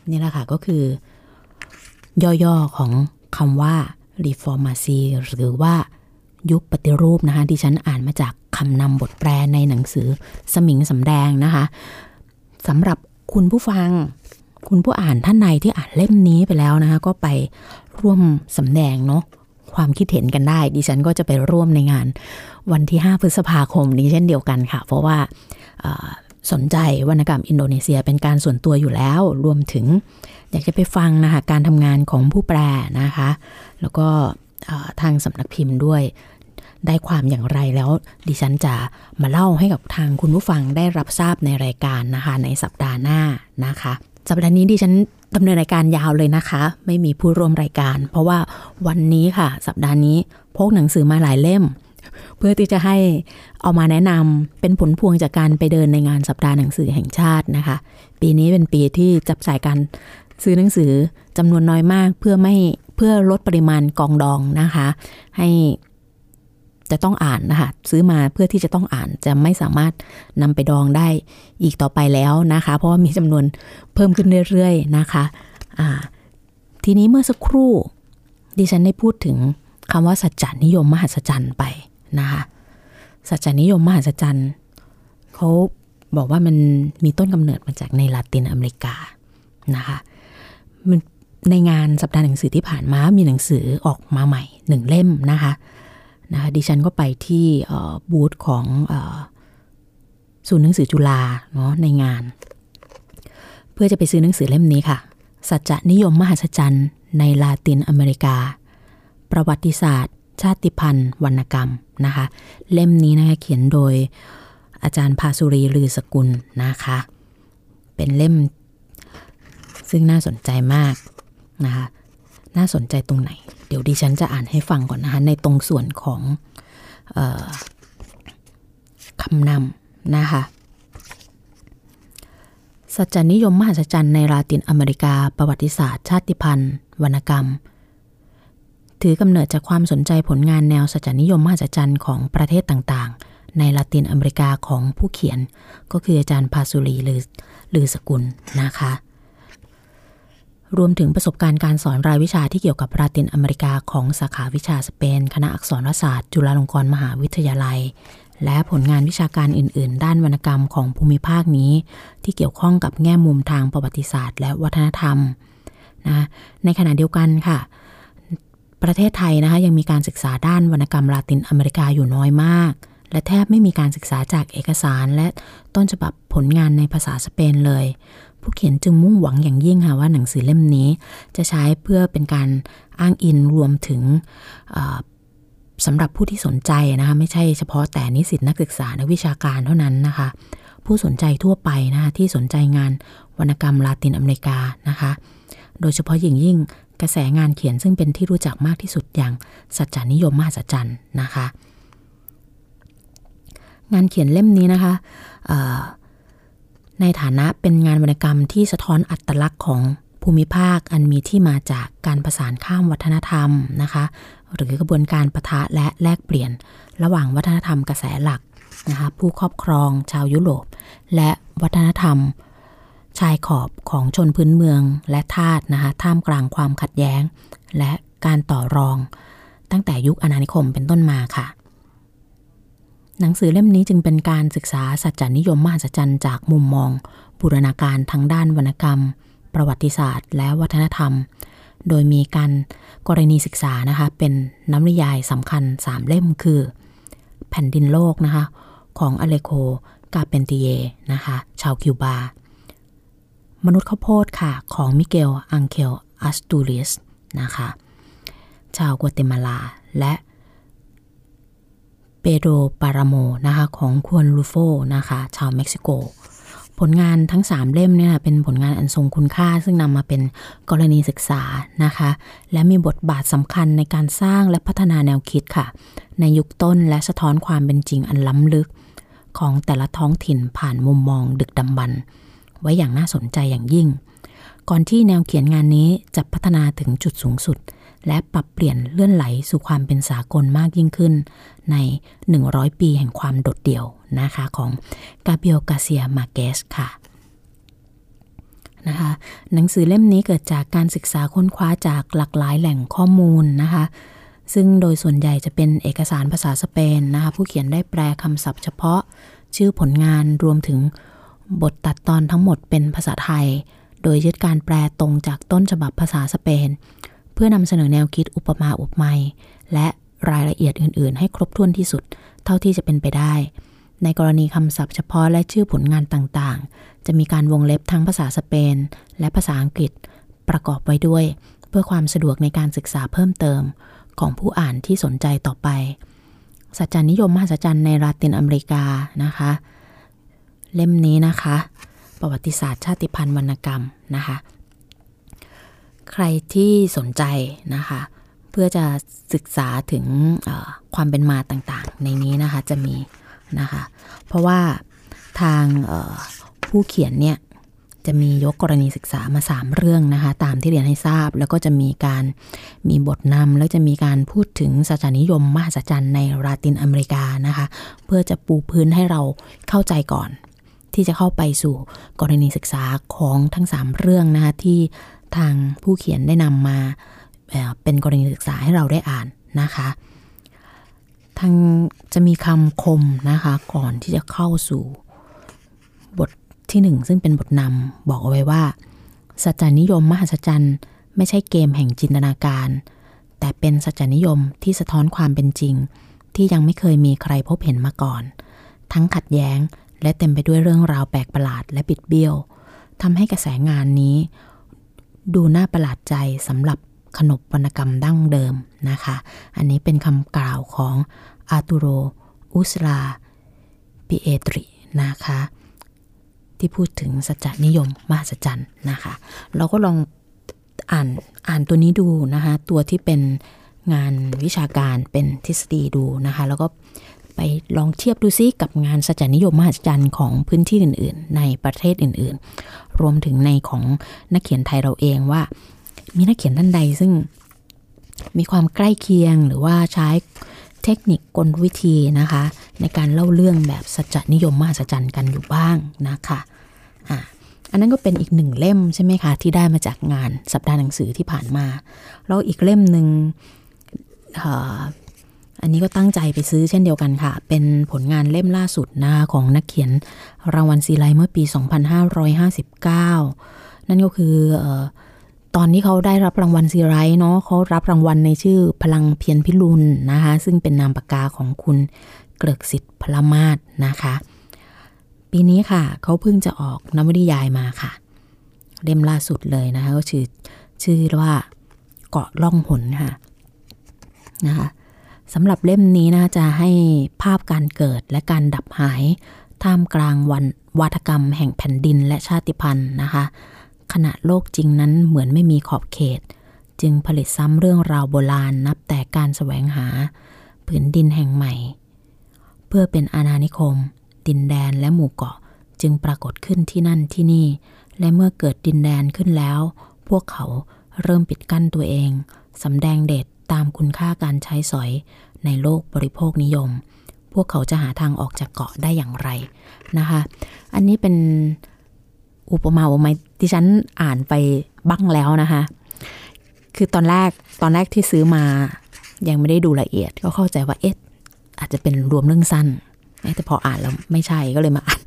[SPEAKER 2] นี่แหละค่ะก็คือ ย่อๆของคำว่า reformacy หรือว่ายุคปฏิรูปนะคะที่ฉันอ่านมาจาก คำนำบทแปลในหนังสือสมิงสำแดงนะคะสำหรับคุณผู้ฟัง คุณผู้อ่านท่านใดที่อ่านเล่มนี้ไปแล้วนะคะ ก็ไปร่วมสำแดงเนาะความคิดเห็นกันได้ ดิฉันก็จะไปร่วมในงานวันที่ 5 พฤษภาคมนี้เช่นเดียวกันค่ะ เพราะว่าสนใจวรรณกรรมอินโดนีเซียเป็นการส่วนตัวอยู่แล้ว รวมถึง อยากจะไปฟังนะคะการทำงานของผู้แปลนะคะ แล้วก็ทางสำนักพิมพ์ด้วย ได้ความอย่างไรแล้ว ดิฉันจะมาเล่าให้กับทางคุณผู้ฟังได้รับทราบในรายการนะคะ ในสัปดาห์หน้านะคะ สัปดาห์นี้ดิฉันดำเนินรายการยาวเลยนะคะ ไม่มีผู้ร่วมรายการ เพราะว่าวันนี้ค่ะ สัปดาห์นี้พกหนังสือมาหลายเล่ม เพื่อที่จะให้เอามาแนะนำเป็นผลพวงจากการไปเดินในงานสัปดาห์หนังสือแห่งชาตินะคะ ปีนี้เป็นปีที่จับจ่ายกันซื้อหนังสือจำนวนน้อยมากเพื่อไม่เพื่อลดปริมาณกองดองนะคะ ให้ จะต้องอ่านนะคะซื้อมาเพื่อที่จะต้องอ่านจะไม่สามารถนำไปดองได้อีกต่อไปแล้วนะคะ เพราะว่ามีจำนวนเพิ่มขึ้นเรื่อยๆนะคะะทีนี้เมื่อสักครู่ ดิฉันได้พูดถึงคำว่าสัจจานิยมมหัศจรรย์ไปนะคะสัจจานิยมมหัศจรรย์เขาบอกว่ามันมีต้นกำเนิดมาจากในลาตินอเมริกานะคะมันในงานสัปดาห์หนังสือที่ผ่านมา มีหนังสือออกมาใหม่หนึ่งเล่มนะคะ นะคะดิฉันก็ไปที่บูธของศูนย์หนังสือจุฬาเนาะในงาน เพื่อจะไปซื้อหนังสือเล่มนี้ค่ะ สัจจนิยมมหัศจรรย์ในลาตินอเมริกา ประวัติศาสตร์ ชาติพันธุ์ วรรณกรรมนะคะ เล่มนี้นะคะเขียนโดยอาจารย์ภาสุรีลือสกุลนะคะ เป็นเล่ม ซึ่งน่าสนใจมากนะคะ น่าสนใจตรงไหน เดี๋ยวดิฉันจะอ่านให้ฟังก่อนนะคะในตรงส่วนของออคำนำนะคะสัจจนิยมมหัศจรรย์ในลาตินอเมริกา ประวัติศาสตร์ ชาติพันธุ์ วรรณกรรม ถือกำเนิดจากความสนใจผลงานแนวสัจจนิยมมหัศจรรย์ของประเทศต่างๆ ในลาตินอเมริกาของผู้เขียน ก็คืออาจารย์พาสุรีหรือลือสกุลนะคะ รวมถึงประสบการณ์การสอนรายวิชาที่เกี่ยวกับลาตินอเมริกาของสาขาวิชาสเปน คณะอักษรศาสตร์ จุฬาลงกรณ์มหาวิทยาลัย และผลงานวิชาการอื่น ๆ ด้านวรรณกรรมของภูมิภาคนี้ ที่เกี่ยวข้องกับแง่มุมทางประวัติศาสตร์ และวัฒนธรรมนะในขณะเดียวกันค่ะ ประเทศไทยนะคะยังมีการศึกษาด้านวรรณกรรมลาตินอเมริกาอยู่น้อยมาก และแทบไม่มีการศึกษาจากเอกสารและต้นฉบับผลงานในภาษาสเปนเลย ผู้เขียนจึงมุ่งหวังอย่างยิ่งค่ะว่าหนังสือเล่มนี้ จะใช้เพื่อเป็นการอ้างอินรวมถึงสำหรับผู้ที่สนใจนะคะไม่ใช่เฉพาะแต่นิสิตนักศึกษานักวิชาการเท่านั้นนะคะ ผู้สนใจทั่วไปนะคะที่สนใจงานวรรณกรรมลาตินอเมริกานะคะ โดยเฉพาะอย่างยิ่งกระแสงานเขียนซึ่งเป็นที่รู้จักมากที่สุดอย่างสัจจานิยมมหัศจรรย์นะคะ งานเขียนเล่มนี้นะคะ ในฐานะเป็นงานวรรณกรรมที่สะท้อนอัตลักษณ์ของภูมิภาคอันมีที่มาจากการประสานข้ามวัฒนธรรมนะคะ หรือกระบวนการประทะและแลกเปลี่ยน ระหว่างวัฒนธรรมกระแสหลักนะคะผู้ครอบครองชาวยุโรป และวัฒนธรรม ชายขอบของชนพื้นเมืองและทาสนะคะท่ามกลางความขัดแย้ง และการต่อรอง ตั้งแต่ยุคอาณานิคมเป็นต้นมาค่ะ หนังสือเล่มนี้จึงเป็นการศึกษาสัจจนิยมมหัศจรรย์จากมุมมอง บูรณาการทางด้านวรรณกรรม ประวัติศาสตร์ และวัฒนธรรม โดยมีการกรณีศึกษานะคะ เป็นน้ำนิยายสำคัญ 3 เล่มคือ แผ่นดินโลกนะคะ ของอเลโคกาเปนติเยนะคะ ชาวคิวบา มนุษย์ข้าวโพดค่ะ ของมิเกล อังเคลอัสตูริสนะคะ ชาวกัวเตมาลา และ เปโดปารามนะคะของควนลูโฟนะคะชาวเม็กซิโก ผลงานทั้ง 3 เล่มเนี่ยเป็นผลงานอันทรงคุณค่า ซึ่งนำมาเป็นกรณีศึกษานะคะ และมีบทบาทสำคัญในการสร้างและพัฒนาแนวคิดค่ะ ในยุคต้นและสะท้อนความเป็นจริงอันล้ำลึก ของแต่ละท้องถิ่นผ่านมุมมองดึกดำบรรไว้อย่างน่าสนใจอย่างยิ่ง ก่อนที่แนวเขียนงานนี้จะพัฒนาถึงจุดสูงสุด และปรับเปลี่ยนเลื่อนไหลสู่ความเป็นสากลมากยิ่งขึ้น ใน 100 ปีแห่งความโดดเดี่ยวนะคะของกาเบียลกาเซียมาเกสค่ะนะคะหนังสือเล่มนี้เกิดจากการศึกษาค้นคว้าจากหลากหลายแหล่งข้อมูลนะคะซึ่งโดยส่วนใหญ่จะเป็นเอกสารภาษาสเปนนะคะผู้เขียนได้แปลคำศัพท์เฉพาะชื่อผลงานรวมถึงบทตัดตอนทั้งหมดเป็นภาษาไทย โดยยึดการแปลตรงจากต้นฉบับภาษาสเปน พื่อนำเสนอแนวคิดอุปมาอุปไมยและรายละเอียดอื่น ๆ ให้ครบถ้วนที่สุด เท่าที่จะเป็นไปได้ ในกรณีคำศัพท์เฉพาะและชื่อผลงานต่างๆ จะมีการวงเล็บทั้งภาษาสเปน และภาษาอังกฤษ ประกอบไว้ด้วย เพื่อความสะดวกในการศึกษาเพิ่มเติม ของผู้อ่านที่สนใจต่อไป สัจจานิยมมหัศจรรย์ในลาตินอเมริกานะคะ เล่มนี้นะคะ ประวัติศาสตร์ชาติพันธุ์วรรณกรรมนะคะ ใครที่สนใจนะคะ เพื่อจะศึกษาถึงความเป็นมาต่างๆ ในนี้นะคะจะมีนะคะ เพราะว่าทางผู้เขียนเนี่ยจะมียกกรณีศึกษามา 3 เรื่องนะคะ ตามที่เรียนให้ทราบ แล้วก็จะมีการมีบทนำแล้วจะมีการพูดถึงสัจนิยม มหัศจรรย์ในลาตินอเมริกานะคะ เพื่อจะปูพื้นให้เราเข้าใจก่อน ที่จะเข้าไปสู่กรณีศึกษาของทั้ง 3 เรื่องนะคะที่ ทางผู้เขียนได้นำมาเป็นกรณีศึกษาให้เราได้อ่านนะคะทางจะมีคำคมนะคะก่อนที่จะเข้าสู่บทที่หนึ่งซึ่งเป็นบทนำบอกเอาไว้ว่า สัจจานิยมมหัศจรรย์ ไม่ใช่เกมแห่งจินตนาการ แต่เป็นสัจจานิยมที่สะท้อนความเป็นจริง ที่ยังไม่เคยมีใครพบเห็นมาก่อน ทั้งขัดแย้งและเต็มไปด้วยเรื่องราวแปลกประหลาดและปิดเบี้ยวทำให้กระแสงานนี้ ดูน่าประหลาดใจสำหรับขนบวรรณกรรมดั้งเดิมนะคะ อันนี้เป็นคำกล่าวของอาตูโรอุสลาปิเอตรินะคะ ที่พูดถึงสัจจนิยมมหัศจรรย์นะคะ เราก็ลองอ่านอ่านตัวนี้ดูนะคะ ตัวที่เป็นงานวิชาการเป็นทฤษฎีดูนะคะ แล้วก็ ไปลองเทียบดูซิกับงานสัจจนิยมมหัศจรรย์ของพื้นที่อื่น ๆ ในประเทศอื่น ๆ รวมถึงในของนักเขียนไทยเราเองว่า มีนักเขียนท่านใดซึ่งมีความใกล้เคียงหรือว่าใช้เทคนิคกลวิธีนะคะ ในการเล่าเรื่องแบบสัจจนิยมมหัศจรรย์กันอยู่บ้างนะคะอะอันนั้นก็เป็นอีกหนึ่งเล่มใช่ไหมคะ ที่ได้มาจากงานสัปดาห์หนังสือที่ผ่านมา แล้วอีกเล่มหนึ่ง อันนี้ก็ตั้งใจไปซื้อเช่นเดียวกันค่ะ เป็นผลงานเล่มล่าสุดนะของนักเขียนรางวัลซีไลเมื่อปี 2559 นั่นก็คืออตอนที่เขาได้รับรางวัลซีไรเนาะเขารับรางวัลในชื่อพลังเพียรพิรุณนะคะ ซึ่งเป็นนามปากกาของคุณเกริกสิทธิ์พลมาศนะคะ ปีนี้ค่ะ เขาเพิ่งจะออกนวนิยายมาค่ะ เล่มล่าสุดเลยนะคะ ก็ชื่อชื่อว่าเกาะล่องหนค่ะนะคะ สำหรับเล่มนี้นะจะให้ภาพการเกิดและการดับหาย ท่ามกลางวันวัฒกรรมแห่งแผ่นดินและชาติพันธุ์นะคะ ขณะโลกจริงนั้นเหมือนไม่มีขอบเขต จึงผลิตซ้ำเรื่องราวโบราณนับแต่การแสวงหาผืนดินแห่งใหม่ เพื่อเป็นอาณานิคม ดินแดนและหมู่เกาะจึงปรากฏขึ้นที่นั่นที่นี่ และเมื่อเกิดดินแดนขึ้นแล้ว พวกเขาเริ่มปิดกั้นตัวเองสำแดงเดช ตามคุณค่าการใช้สอยในโลกบริโภคนิยม พวกเขาจะหาทางออกจากเกาะได้อย่างไรนะคะ อันนี้เป็นอุปมาอุปไมยที่ฉันอ่านไปบ้างแล้วนะคะ คือตอนแรกตอนแรกที่ซื้อมายังไม่ได้ดูละเอียด ก็เข้าใจว่าเอ๊ะอาจจะเป็นรวมเรื่องสั้น แต่พออ่านแล้วไม่ใช่ก็เลยมาอ่าน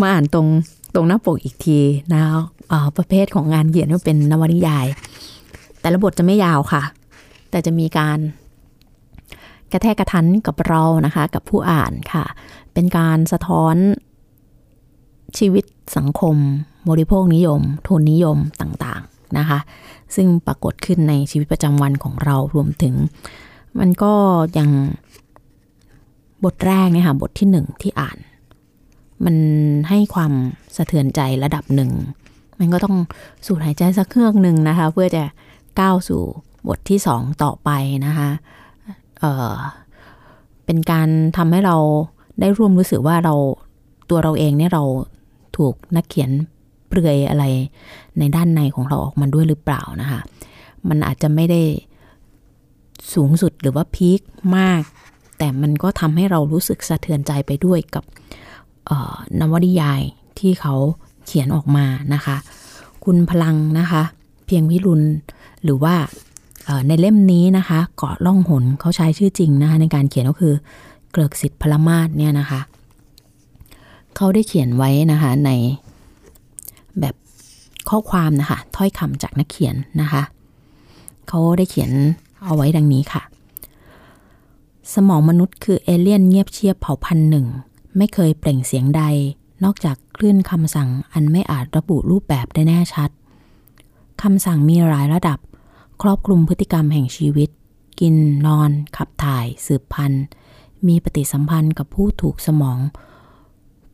[SPEAKER 2] มาอ่านตรงตรงหน้าปกอีกทีนะประเภทของงานเขียนก็เป็นนวนิยาย แต่ละบทจะไม่ยาวค่ะ แต่จะมีการกระแทกกระทันกับเรานะคะ กับผู้อ่านค่ะ เป็นการสะท้อนชีวิตสังคมบริโภคนิยม ทุนนิยมต่างๆนะคะ ซึ่งปรากฏขึ้นในชีวิตประจำวันของเรารวมถึง มันก็ยังบทแรกเนี่ยค่ะบทที่หนึ่งที่อ่าน มันให้ความสะเทือนใจระดับหนึ่ง มันก็ต้องสูดหายใจสักเครื่องหนึ่งนะคะ เพื่อจะก้าวสู่ บทที่สองต่อไปนะคะเเป็นการทำให้เราได้ร่วมรู้สึกว่าเราตัวเราเองเนี่ยเราถูกนักเขียนเปลือยอะไรในด้านในของเราออกมาด้วยหรือเปล่านะคะ มันอาจจะไม่ได้สูงสุดหรือว่าพีคมาก แต่มันก็ทำให้เรารู้สึกสะเทือนใจไปด้วยกับนวนิยายที่เขาเขียนออกมานะคะ คุณพลังนะคะ เพียงวิรุณหรือว่า ในเล่มนี้นะคะเกาะล่องหนเขาใช้ชื่อจริงนะคะในการเขียนก็คือเกริกสิทธิ์พลมาศเนี่ยนะคะเขาได้เขียนไว้นะคะในแบบข้อความนะคะถ้อยคำจากนักเขียนนะคะเขาได้เขียนเอาไว้ดังนี้ค่ะ สมองมนุษย์คือเอเลี่ยนเงียบเชียบเผ่าพันธุ์หนึ่ง ไม่เคยเปล่งเสียงใด นอกจากคลื่นคำสั่งอันไม่อาจระบุรูปแบบได้แน่ชัดคำสั่งมีหลายระดับ ครอบคลุมพฤติกรรมแห่งชีวิต กินนอน ขับถ่าย สืบพันธุ์มีปฏิสัมพันธ์กับผู้ถูกสมอง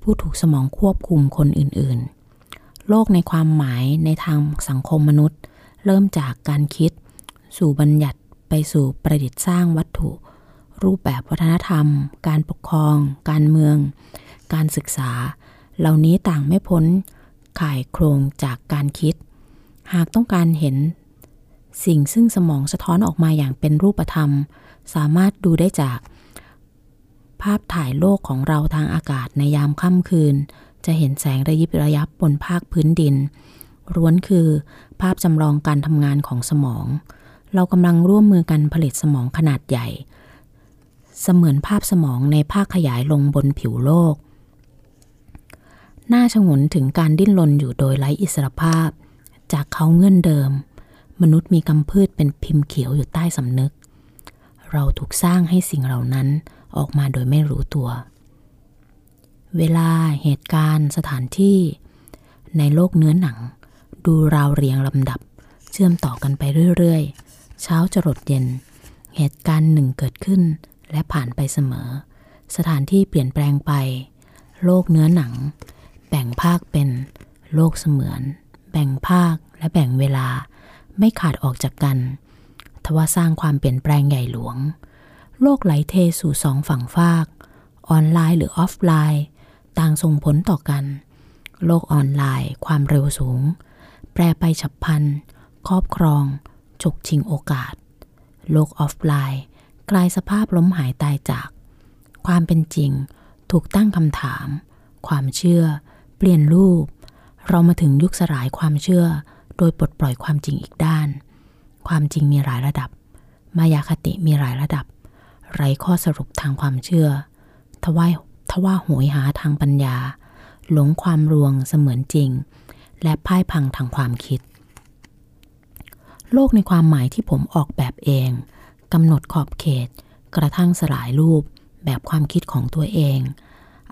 [SPEAKER 2] ผู้ถูกสมองควบคุมคนอื่นๆ โลกในความหมายในทางสังคมมนุษย์ เริ่มจากการคิด สู่บัญญัติไปสู่ประดิษฐ์สร้างวัตถุ รูปแบบวัฒนธรรม การปกครอง การเมือง การศึกษา เหล่านี้ต่างไม่พ้นข่ายโครงจากการคิด หากต้องการเห็น สิ่งซึ่งสมองสะท้อนออกมาอย่างเป็นรูปธรรม สามารถดูได้จาก ภาพถ่ายโลกของเราทางอากาศในยามค่ำคืน จะเห็นแสงระยิบระยับบนภาคพื้นดินร้วนคือ ภาพจำลองการทำงานของสมอง เรากำลังร่วมมือกันผลิตสมองขนาดใหญ่ เสมือนภาพสมองในภาคขยายลงบนผิวโลก น่าชงนถึงการดิ้นรนอยู่โดยไร้อิสรภาพ จากเขาเงื่อนเดิม มนุษย์มีกำพืชเป็นพิมพ์เขียวอยู่ใต้สำนึก เราถูกสร้างให้สิ่งเหล่านั้นออกมาโดยไม่รู้ตัว เวลาเหตุการณ์สถานที่ ในโลกเนื้อหนัง ดูราวเรียงลำดับ เชื่อมต่อกันไปเรื่อยๆ เช้าจรดเย็น เหตุการณ์หนึ่งเกิดขึ้นและผ่านไปเสมอ สถานที่เปลี่ยนแปลงไป โลกเนื้อหนัง แบ่งภาคเป็น โลกเสมือน แบ่งภาคและแบ่งเวลา ไม่ขาดออกจากกัน ทว่าสร้างความเปลี่ยนแปลงใหญ่หลวง โลกไหลเทสู่สองฝั่งฟาก ออนไลน์หรือออฟไลน์ ต่างส่งผลต่อกัน โลกออนไลน์ ความเร็วสูง แปรไปฉับพลัน ครอบครองฉกชิงโอกาส โลกออฟไลน์ กลายสภาพล้มหายตายจาก ความเป็นจริง ถูกตั้งคำถาม ความเชื่อ เปลี่ยนรูป เรามาถึงยุคสลายความเชื่อ โดยปลดปล่อยความจริงอีกด้าน ความจริงมีหลายระดับ มายาคติมีหลายระดับ ไร้ข้อสรุปทางความเชื่อ ทว่าทว่าหวยหาทางปัญญา หลงความรวงเสมือนจริง และพ่ายพังทางความคิด โลกในความหมายที่ผมออกแบบเองกำหนดขอบเขต กระทั่งสลายรูปแบบความคิดของตัวเอง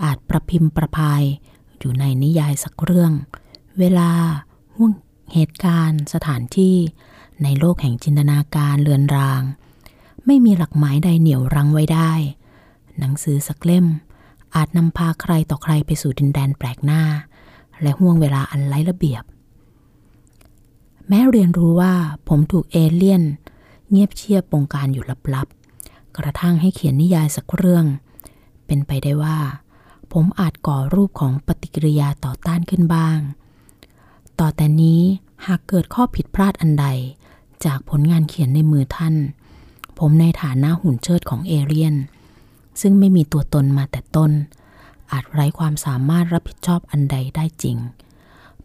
[SPEAKER 2] อาจประพิมพ์ประพายอยู่ในนิยายสักเรื่อง เวลาห่วง เหตุการณ์สถานที่ในโลกแห่งจินตนาการเลือนราง ไม่มีหลักหมายใดเหนี่ยวรั้งไว้ได้ หนังสือสักเล่ม อาจนำพาใครต่อใครไปสู่ดินแดนแปลกหน้า และห่วงเวลาอันไร้ระเบียบ แม้เรียนรู้ว่าผมถูกเอเลี่ยน เงียบเชียบบงการอยู่ลับๆ กระทั่งให้เขียนนิยายสักเรื่อง เป็นไปได้ว่า ผมอาจก่อรูปของปฏิกิริยาต่อต้านขึ้นบ้าง ต่อแต่นี้หากเกิดข้อผิดพลาดอันใด จากผลงานเขียนในมือท่าน ผมในฐานะหุ่นเชิดของเอเลียน ซึ่งไม่มีตัวตนมาแต่ต้น อาจไร้ความสามารถรับผิดชอบอันใดได้จริง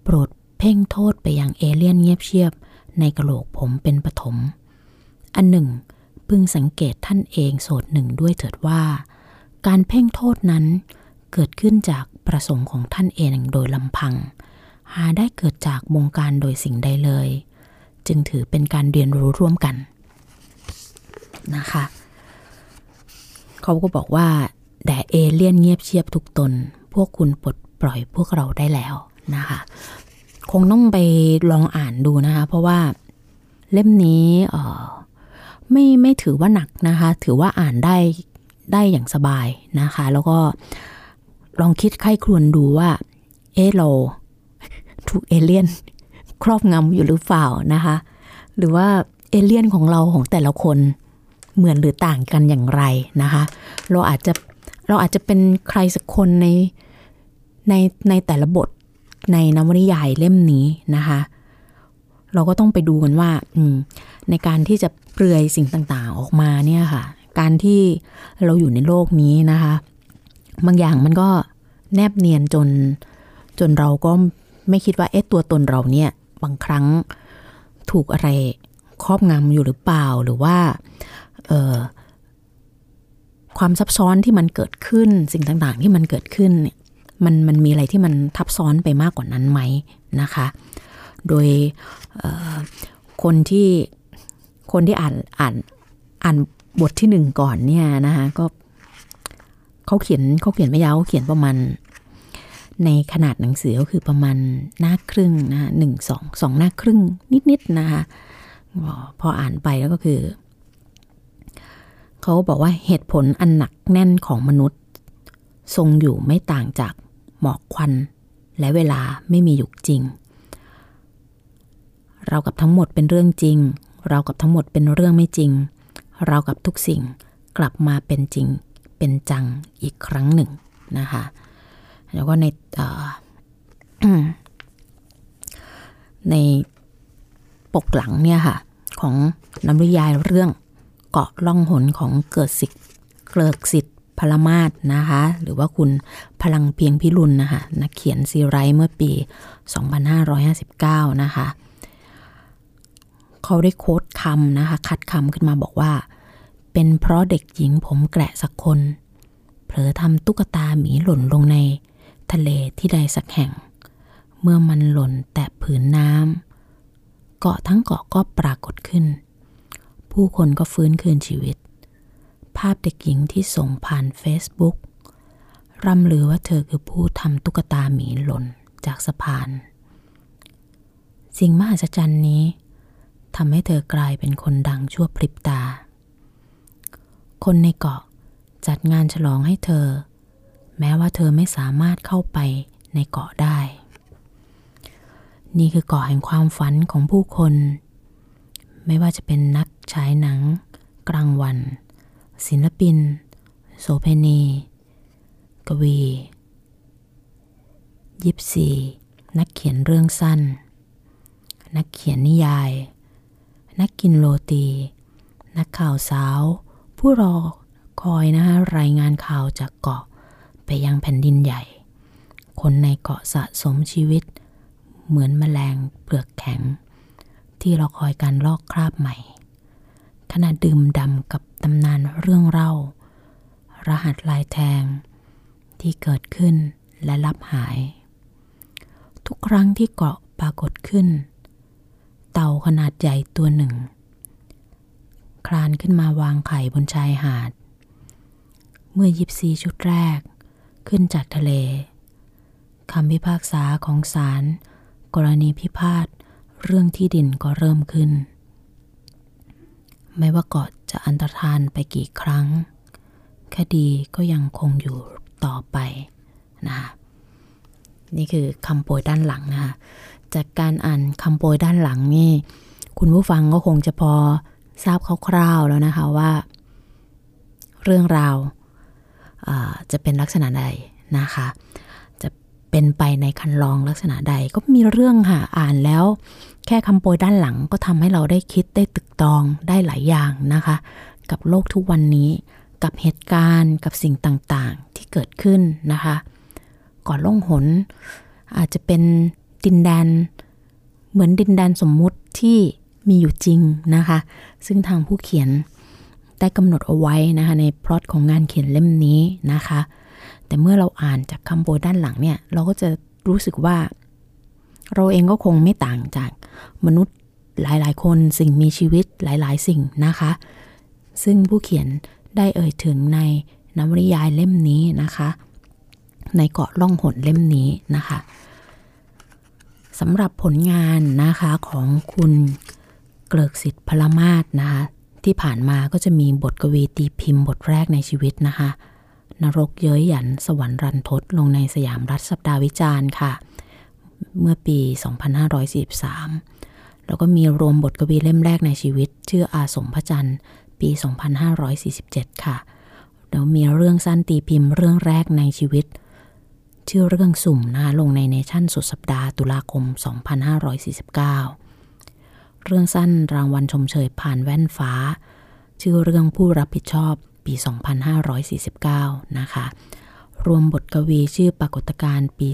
[SPEAKER 2] โปรดเพ่งโทษไปยังเอเลียนเงียบเชียบ ในกระโหลกผมเป็นปฐมอันหนึ่งพึงสังเกตท่านเองโสดหนึ่งด้วยเถิดว่า การเพ่งโทษนั้นเกิดขึ้นจากประสงค์ของท่านเองโดยลำพัง หาได้เกิดจากบงการโดยสิ่งใดเลย จึงถือเป็นการเรียนรู้ร่วมกันนะคะเขาก็บอกว่าแด่เอเลี่ยนเงียบเชียบทุกตน พวกคุณปลดปล่อยพวกเราได้แล้วนะคะ คงต้องไปลองอ่านดูนะคะ เพราะว่าเล่มนี้เออไม่ไม่ถือว่าหนักนะคะ ถือว่าอ่านได้ได้อย่างสบายนะคะ แล้วก็ลองคิดไข้ครวนดูว่า เออเรา ถูกเอเลี่ยน ครอบงำอยู่หรือเปล่านะคะ หรือว่าเอเลี่ยนของเราของแต่ละคนเหมือนหรือต่างกันอย่างไรนะคะ เราอาจจะเราอาจจะเป็นใครสักคนในในในแต่ละบทในนวนิยายเล่มนี้นะคะ เราก็ต้องไปดูกันว่าในการที่จะเปลือยสิ่งต่างๆออกมาเนี่ยค่ะ การที่เราอยู่ในโลกนี้นะคะ บางอย่างมันก็แนบเนียนจนจนเราก็ ไม่คิดว่าเอ๊ะตัวตนเราเนี่ยบางครั้งถูกอะไรครอบงำอยู่หรือเปล่าหรือว่าความซับซ้อนที่มันเกิดขึ้นสิ่งต่างๆ ที่มันเกิดขึ้นเนี่ยมันมันมีอะไรที่มันทับซ้อนไปมากกว่านั้นไหมนะคะ โดยคนที่คนที่อ่านอ่านอ่านบทที่หนึ่งก่อนเนี่ยนะคะก็เขาเขียนเขาเขียนไม่ยาวเขาเขียนประมาณ ในขนาดหนังสือก็คือประมาณหน้าครึ่งนะคะหนึ่งสองสองหน้าครึ่งนิดๆนะคะพออ่านไปแล้วก็คือ เขาบอกว่าเหตุผลอันหนักแน่นของมนุษย์ ทรงอยู่ไม่ต่างจากหมอกควัน และเวลาไม่มีอยู่จริง เรากับทั้งหมดเป็นเรื่องจริง เรากับทั้งหมดเป็นเรื่องไม่จริง เรากับทุกสิ่งกลับมาเป็นจริงเป็นจังอีกครั้งหนึ่งนะคะ แล้วก็ในในปกหลังเนี่ยค่ะ ของนำริยายเรื่องเกาะล่องหนของเกิดสิทธิ์เกลิกสิทธิ์พลมาศนะคะ หรือว่าคุณพลังเพียงพิรุณนะคะนักเขียนซีไรเมื่อปี 2559 นะคะ เขาได้โค้ดคำนะคะ คัดคำขึ้นมาบอกว่า เป็นเพราะเด็กหญิงผมแกะสักคน เผลอทำตุ๊กตาหมีหล่นลงใน ทะเลที่ใดสักแห่ง เมื่อมันหล่นแตะผืนน้ำเกาะทั้งเกาะก็ปรากฏขึ้น ผู้คนก็ฟื้นคืนชีวิต ภาพเด็กหญิงที่ส่งผ่านเฟซบุ๊กร่ำลือว่าเธอคือผู้ทำตุ๊กตาหมีหล่นจากสะพาน สิ่งมหัศจรรย์นี้ทำให้เธอกลายเป็นคนดังชั่วพริบตา คนในเกาะจัดงานฉลองให้เธอ แม้ว่าเธอไม่สามารถเข้าไปในเกาะได้ นี่คือเกาะแห่งความฝันของผู้คน ไม่ว่าจะเป็นนักฉายหนัง กลางวัน ศิลปิน โสเพณี กวี ยิปซี นักเขียนเรื่องสั้น นักเขียนนิยาย นักกินโรตี นักข่าวสาว ผู้รอคอยนะคะรายงานข่าวจากเกาะ ไปยังแผ่นดินใหญ่ คนในเกาะสะสมชีวิต เหมือนแมลงเปลือกแข็ง ที่รอคอยการลอกคราบใหม่ ขณะดื่มดำกับตำนานเรื่องเล่า รหัสลายแทง ที่เกิดขึ้นและลับหาย ทุกครั้งที่เกาะปรากฏขึ้น เต่าขนาดใหญ่ตัวหนึ่ง คลานขึ้นมาวางไข่บนชายหาด เมื่อยิบซีชุดแรก ขึ้นจากทะเลคำพิพากษาของศาลกรณีพิพาทเรื่องที่ดินก็เริ่มขึ้น ไม่ว่าเกาะจะอันตรธานไปกี่ครั้ง คดีก็ยังคงอยู่ต่อไปนะคะนี่คือคำโปรยด้านหลังนะคะจากการอ่านคำโปรยด้านหลังนี่ คุณผู้ฟังก็คงจะพอทราบคร่าวๆแล้วนะคะว่า เรื่องราว จะเป็นลักษณะใดนะคะ จะเป็นไปในคันลองลักษณะใดก็มีเรื่องค่ะอ่านแล้ว แค่คำโปรยด้านหลังก็ทำให้เราได้คิดได้ตึกตองได้หลายอย่างนะคะ กับโลกทุกวันนี้กับเหตุการณ์กับสิ่งต่างๆที่เกิดขึ้นนะคะ ก่อนล่องหน อาจจะเป็นดินแดน เหมือนดินแดนสมมุติที่มีอยู่จริงนะคะ ซึ่งทางผู้เขียน ได้กำหนดเอาไว้นะคะในพล็อตของงานเขียนเล่มนี้นะคะ แต่เมื่อเราอ่านจากคำโบด้านหลังเนี่ย เราก็จะรู้สึกว่า เราเองก็คงไม่ต่างจากมนุษย์หลายๆ คนสิ่งมีชีวิตหลายๆ สิ่งนะคะ ซึ่งผู้เขียนได้เอ่ยถึงในนวนิยายเล่มนี้นะคะ ในเกาะล่องหนเล่มนี้นะคะสำหรับผลงานนะคะของคุณเกลิกสิทธิ์พลมาศนะคะ ที่ผ่านมาก็จะมีบทกวีตีพิมพ์บทแรกในชีวิตนะคะ นรกเย้ยหยันสวรรค์รันทดลงในสยามรัฐสัปดาห์วิจารณ์ค่ะ เมื่อปี 2543 แล้วก็มีรวมบทกวีเล่มแรกในชีวิต ชื่ออาสมพระจันทร์ปี 2547 ค่ะ แล้วมีเรื่องสั้นตีพิมพ์เรื่องแรกในชีวิต ชื่อเรื่องสุ่มนะลงในเนชั่นสุดสัปดาห์ตุลาคม 2549 เรื่องสั้นรางวัลชมเชยผ่านแว่นฟ้า ชื่อเรื่องผู้รับผิดชอบปี 2549 นะคะ รวมบทกวีชื่อปรากฏการณ์ปี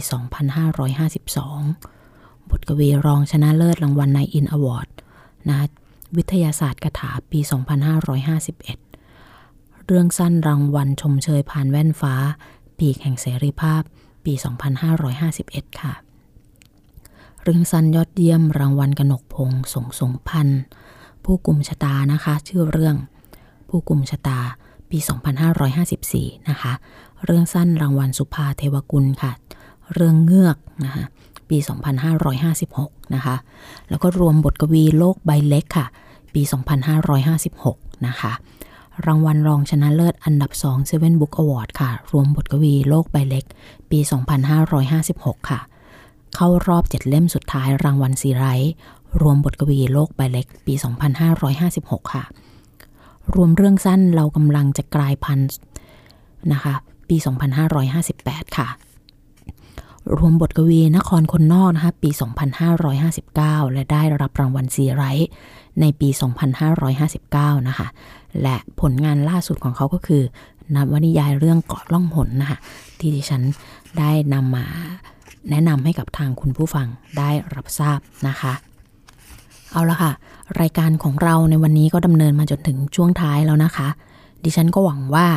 [SPEAKER 2] 2552 บทกวีรองชนะเลิศรางวัลในอินอวอร์ดนะวิทยาศาสตร์คาถาปี 2551 เรื่องสั้นรางวัลชมเชยผ่านแว่นฟ้า ปีแห่งเสรีภาพปี 2551 ค่ะ เรื่องสั้นยอดเยี่ยมรางวัลกนกพงสงสงพันธ์ผู้กลุ่มชะตานะคะ ชื่อเรื่องผู้กลุ่มชะตาปี 2554 นะคะ เรื่องสั้นรางวัลสุภาเทวกุลค่ะ เรื่องเงือกนะคะปี 2556 นะคะ แล้วก็รวมบทกวีโลกใบเล็กค่ะ ปี 2556 นะคะ รางวัลรองชนะเลิศอันดับ2 Seven Book Award ค่ะ รวมบทกวีโลกใบเล็ก ปี 2556 ค่ะ เข้ารอบ7เล่มสุดท้ายรางวัลซีไรท์รวมบทกวีโลกใบเล็กปี 2556 ค่ะ รวมเรื่องสั้นเรากำลังจะกลายพันธุ์นะคะ ปี 2558 ค่ะ รวมบทกวีนครคนนอกนะคะปี 2559 และได้รับรางวัลซีไรท์ในปี 2559 นะคะ และผลงานล่าสุดของเขาก็คือนวนิยายเรื่องเกาะล่องหนนะคะที่ดิฉันได้นำมา แนะนำให้กับทางคุณผู้ฟังได้รับทราบนะคะ เอาละค่ะ รายการของเราในวันนี้ก็ดำเนินมาจนถึงช่วงท้ายแล้วนะคะ ดิฉันก็หวังว่า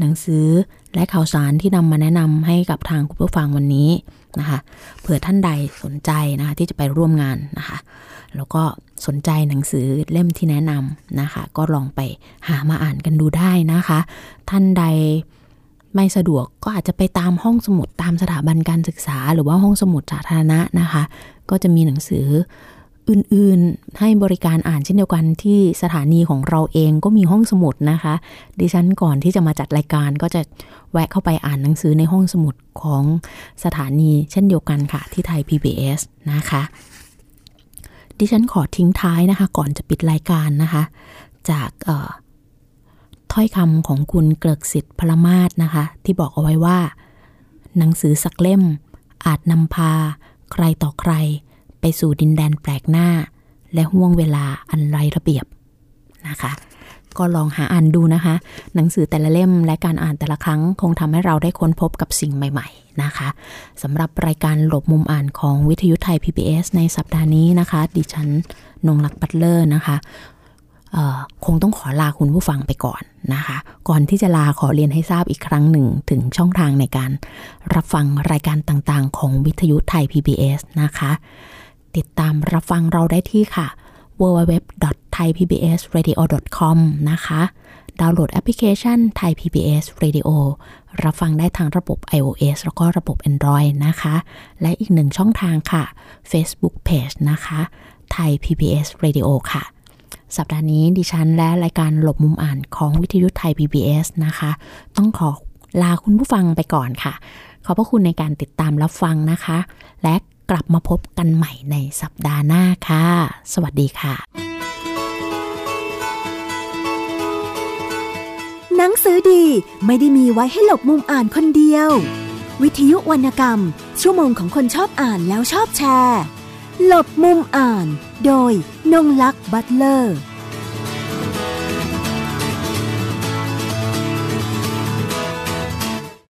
[SPEAKER 2] หนังสือและข่าวสารที่นำมาแนะนำให้กับทางคุณผู้ฟังวันนี้นะคะ เผื่อท่านใดสนใจนะคะที่จะไปร่วมงานนะคะ แล้วก็สนใจหนังสือเล่มที่แนะนำนะคะ ก็ลองไปหามาอ่านกันดูได้นะคะ ท่านใด ไม่สะดวกก็อาจจะไปตามห้องสมุดตามสถาบันการศึกษา หรือว่าห้องสมุดสาธารณะนะคะ ก็จะมีหนังสืออื่นๆ ให้บริการอ่านเช่นเดียวกันที่สถานีของเราเองก็มีห้องสมุดนะคะ ดิฉันก่อนที่จะมาจัดรายการก็จะแวะเข้าไปอ่านหนังสือในห้องสมุดของสถานีเช่นเดียวกันค่ะที่ไทย PBS นะคะ ดิฉันขอทิ้งท้ายนะคะ ก่อนจะปิดรายการนะคะ จาก ถ้อยคำของคุณเกริกสิทธิ์พลมาศนะคะ ที่บอกเอาไว้ว่า หนังสือสักเล่ม อาจนำพา ใครต่อใคร ไปสู่ดินแดนแปลกหน้า และห่วงเวลาอันไรระเบียบนะคะ ก็ลองหาอ่านดูนะคะ หนังสือแต่ละเล่มและการอ่านแต่ละครั้ง คงทำให้เราได้ค้นพบกับสิ่งใหม่ ๆนะคะสำหรับรายการหลบมุมอ่านของวิทยุไทย PBS ในสัปดาห์นี้นะคะ ดิฉันนงลักษ์บัตเลอร์นะคะ คงต้องขอลาคุณผู้ฟังไปก่อนนะคะ ก่อนที่จะลาขอเรียนให้ทราบอีกครั้งหนึ่งถึงช่องทางในการรับฟังรายการต่างๆ ของวิทยุไทย PBS นะคะ ติดตามรับฟังเราได้ที่ค่ะ www.thaipbsradio.com นะคะ ดาวน์โหลดแอปพลิเคชัน Thai PBS Radio รับฟังได้ทางระบบ iOS แล้วก็ระบบ Android นะคะ และอีกหนึ่งช่องทางค่ะ Facebook Page นะคะ Thai PBS Radio ค่ะ สัปดาห์นี้ดิฉันและรายการหลบมุมอ่านของวิทยุไทย PBS นะคะ ต้องขอลาคุณผู้ฟังไปก่อนค่ะ ขอบพระคุณในการติดตามรับฟังนะคะ และกลับมาพบกันใหม่ในสัปดาห์หน้าค่ะ สวัสดีค่ะ
[SPEAKER 1] หนังสือดีไม่ได้มีไว้ให้หลบมุมอ่านคนเดียว วิทยุวรรณกรรม ชั่วโมงของคนชอบอ่านแล้วชอบแชร์ หลบมุมอ่าน โดยนงลักษ์บัตเลอร์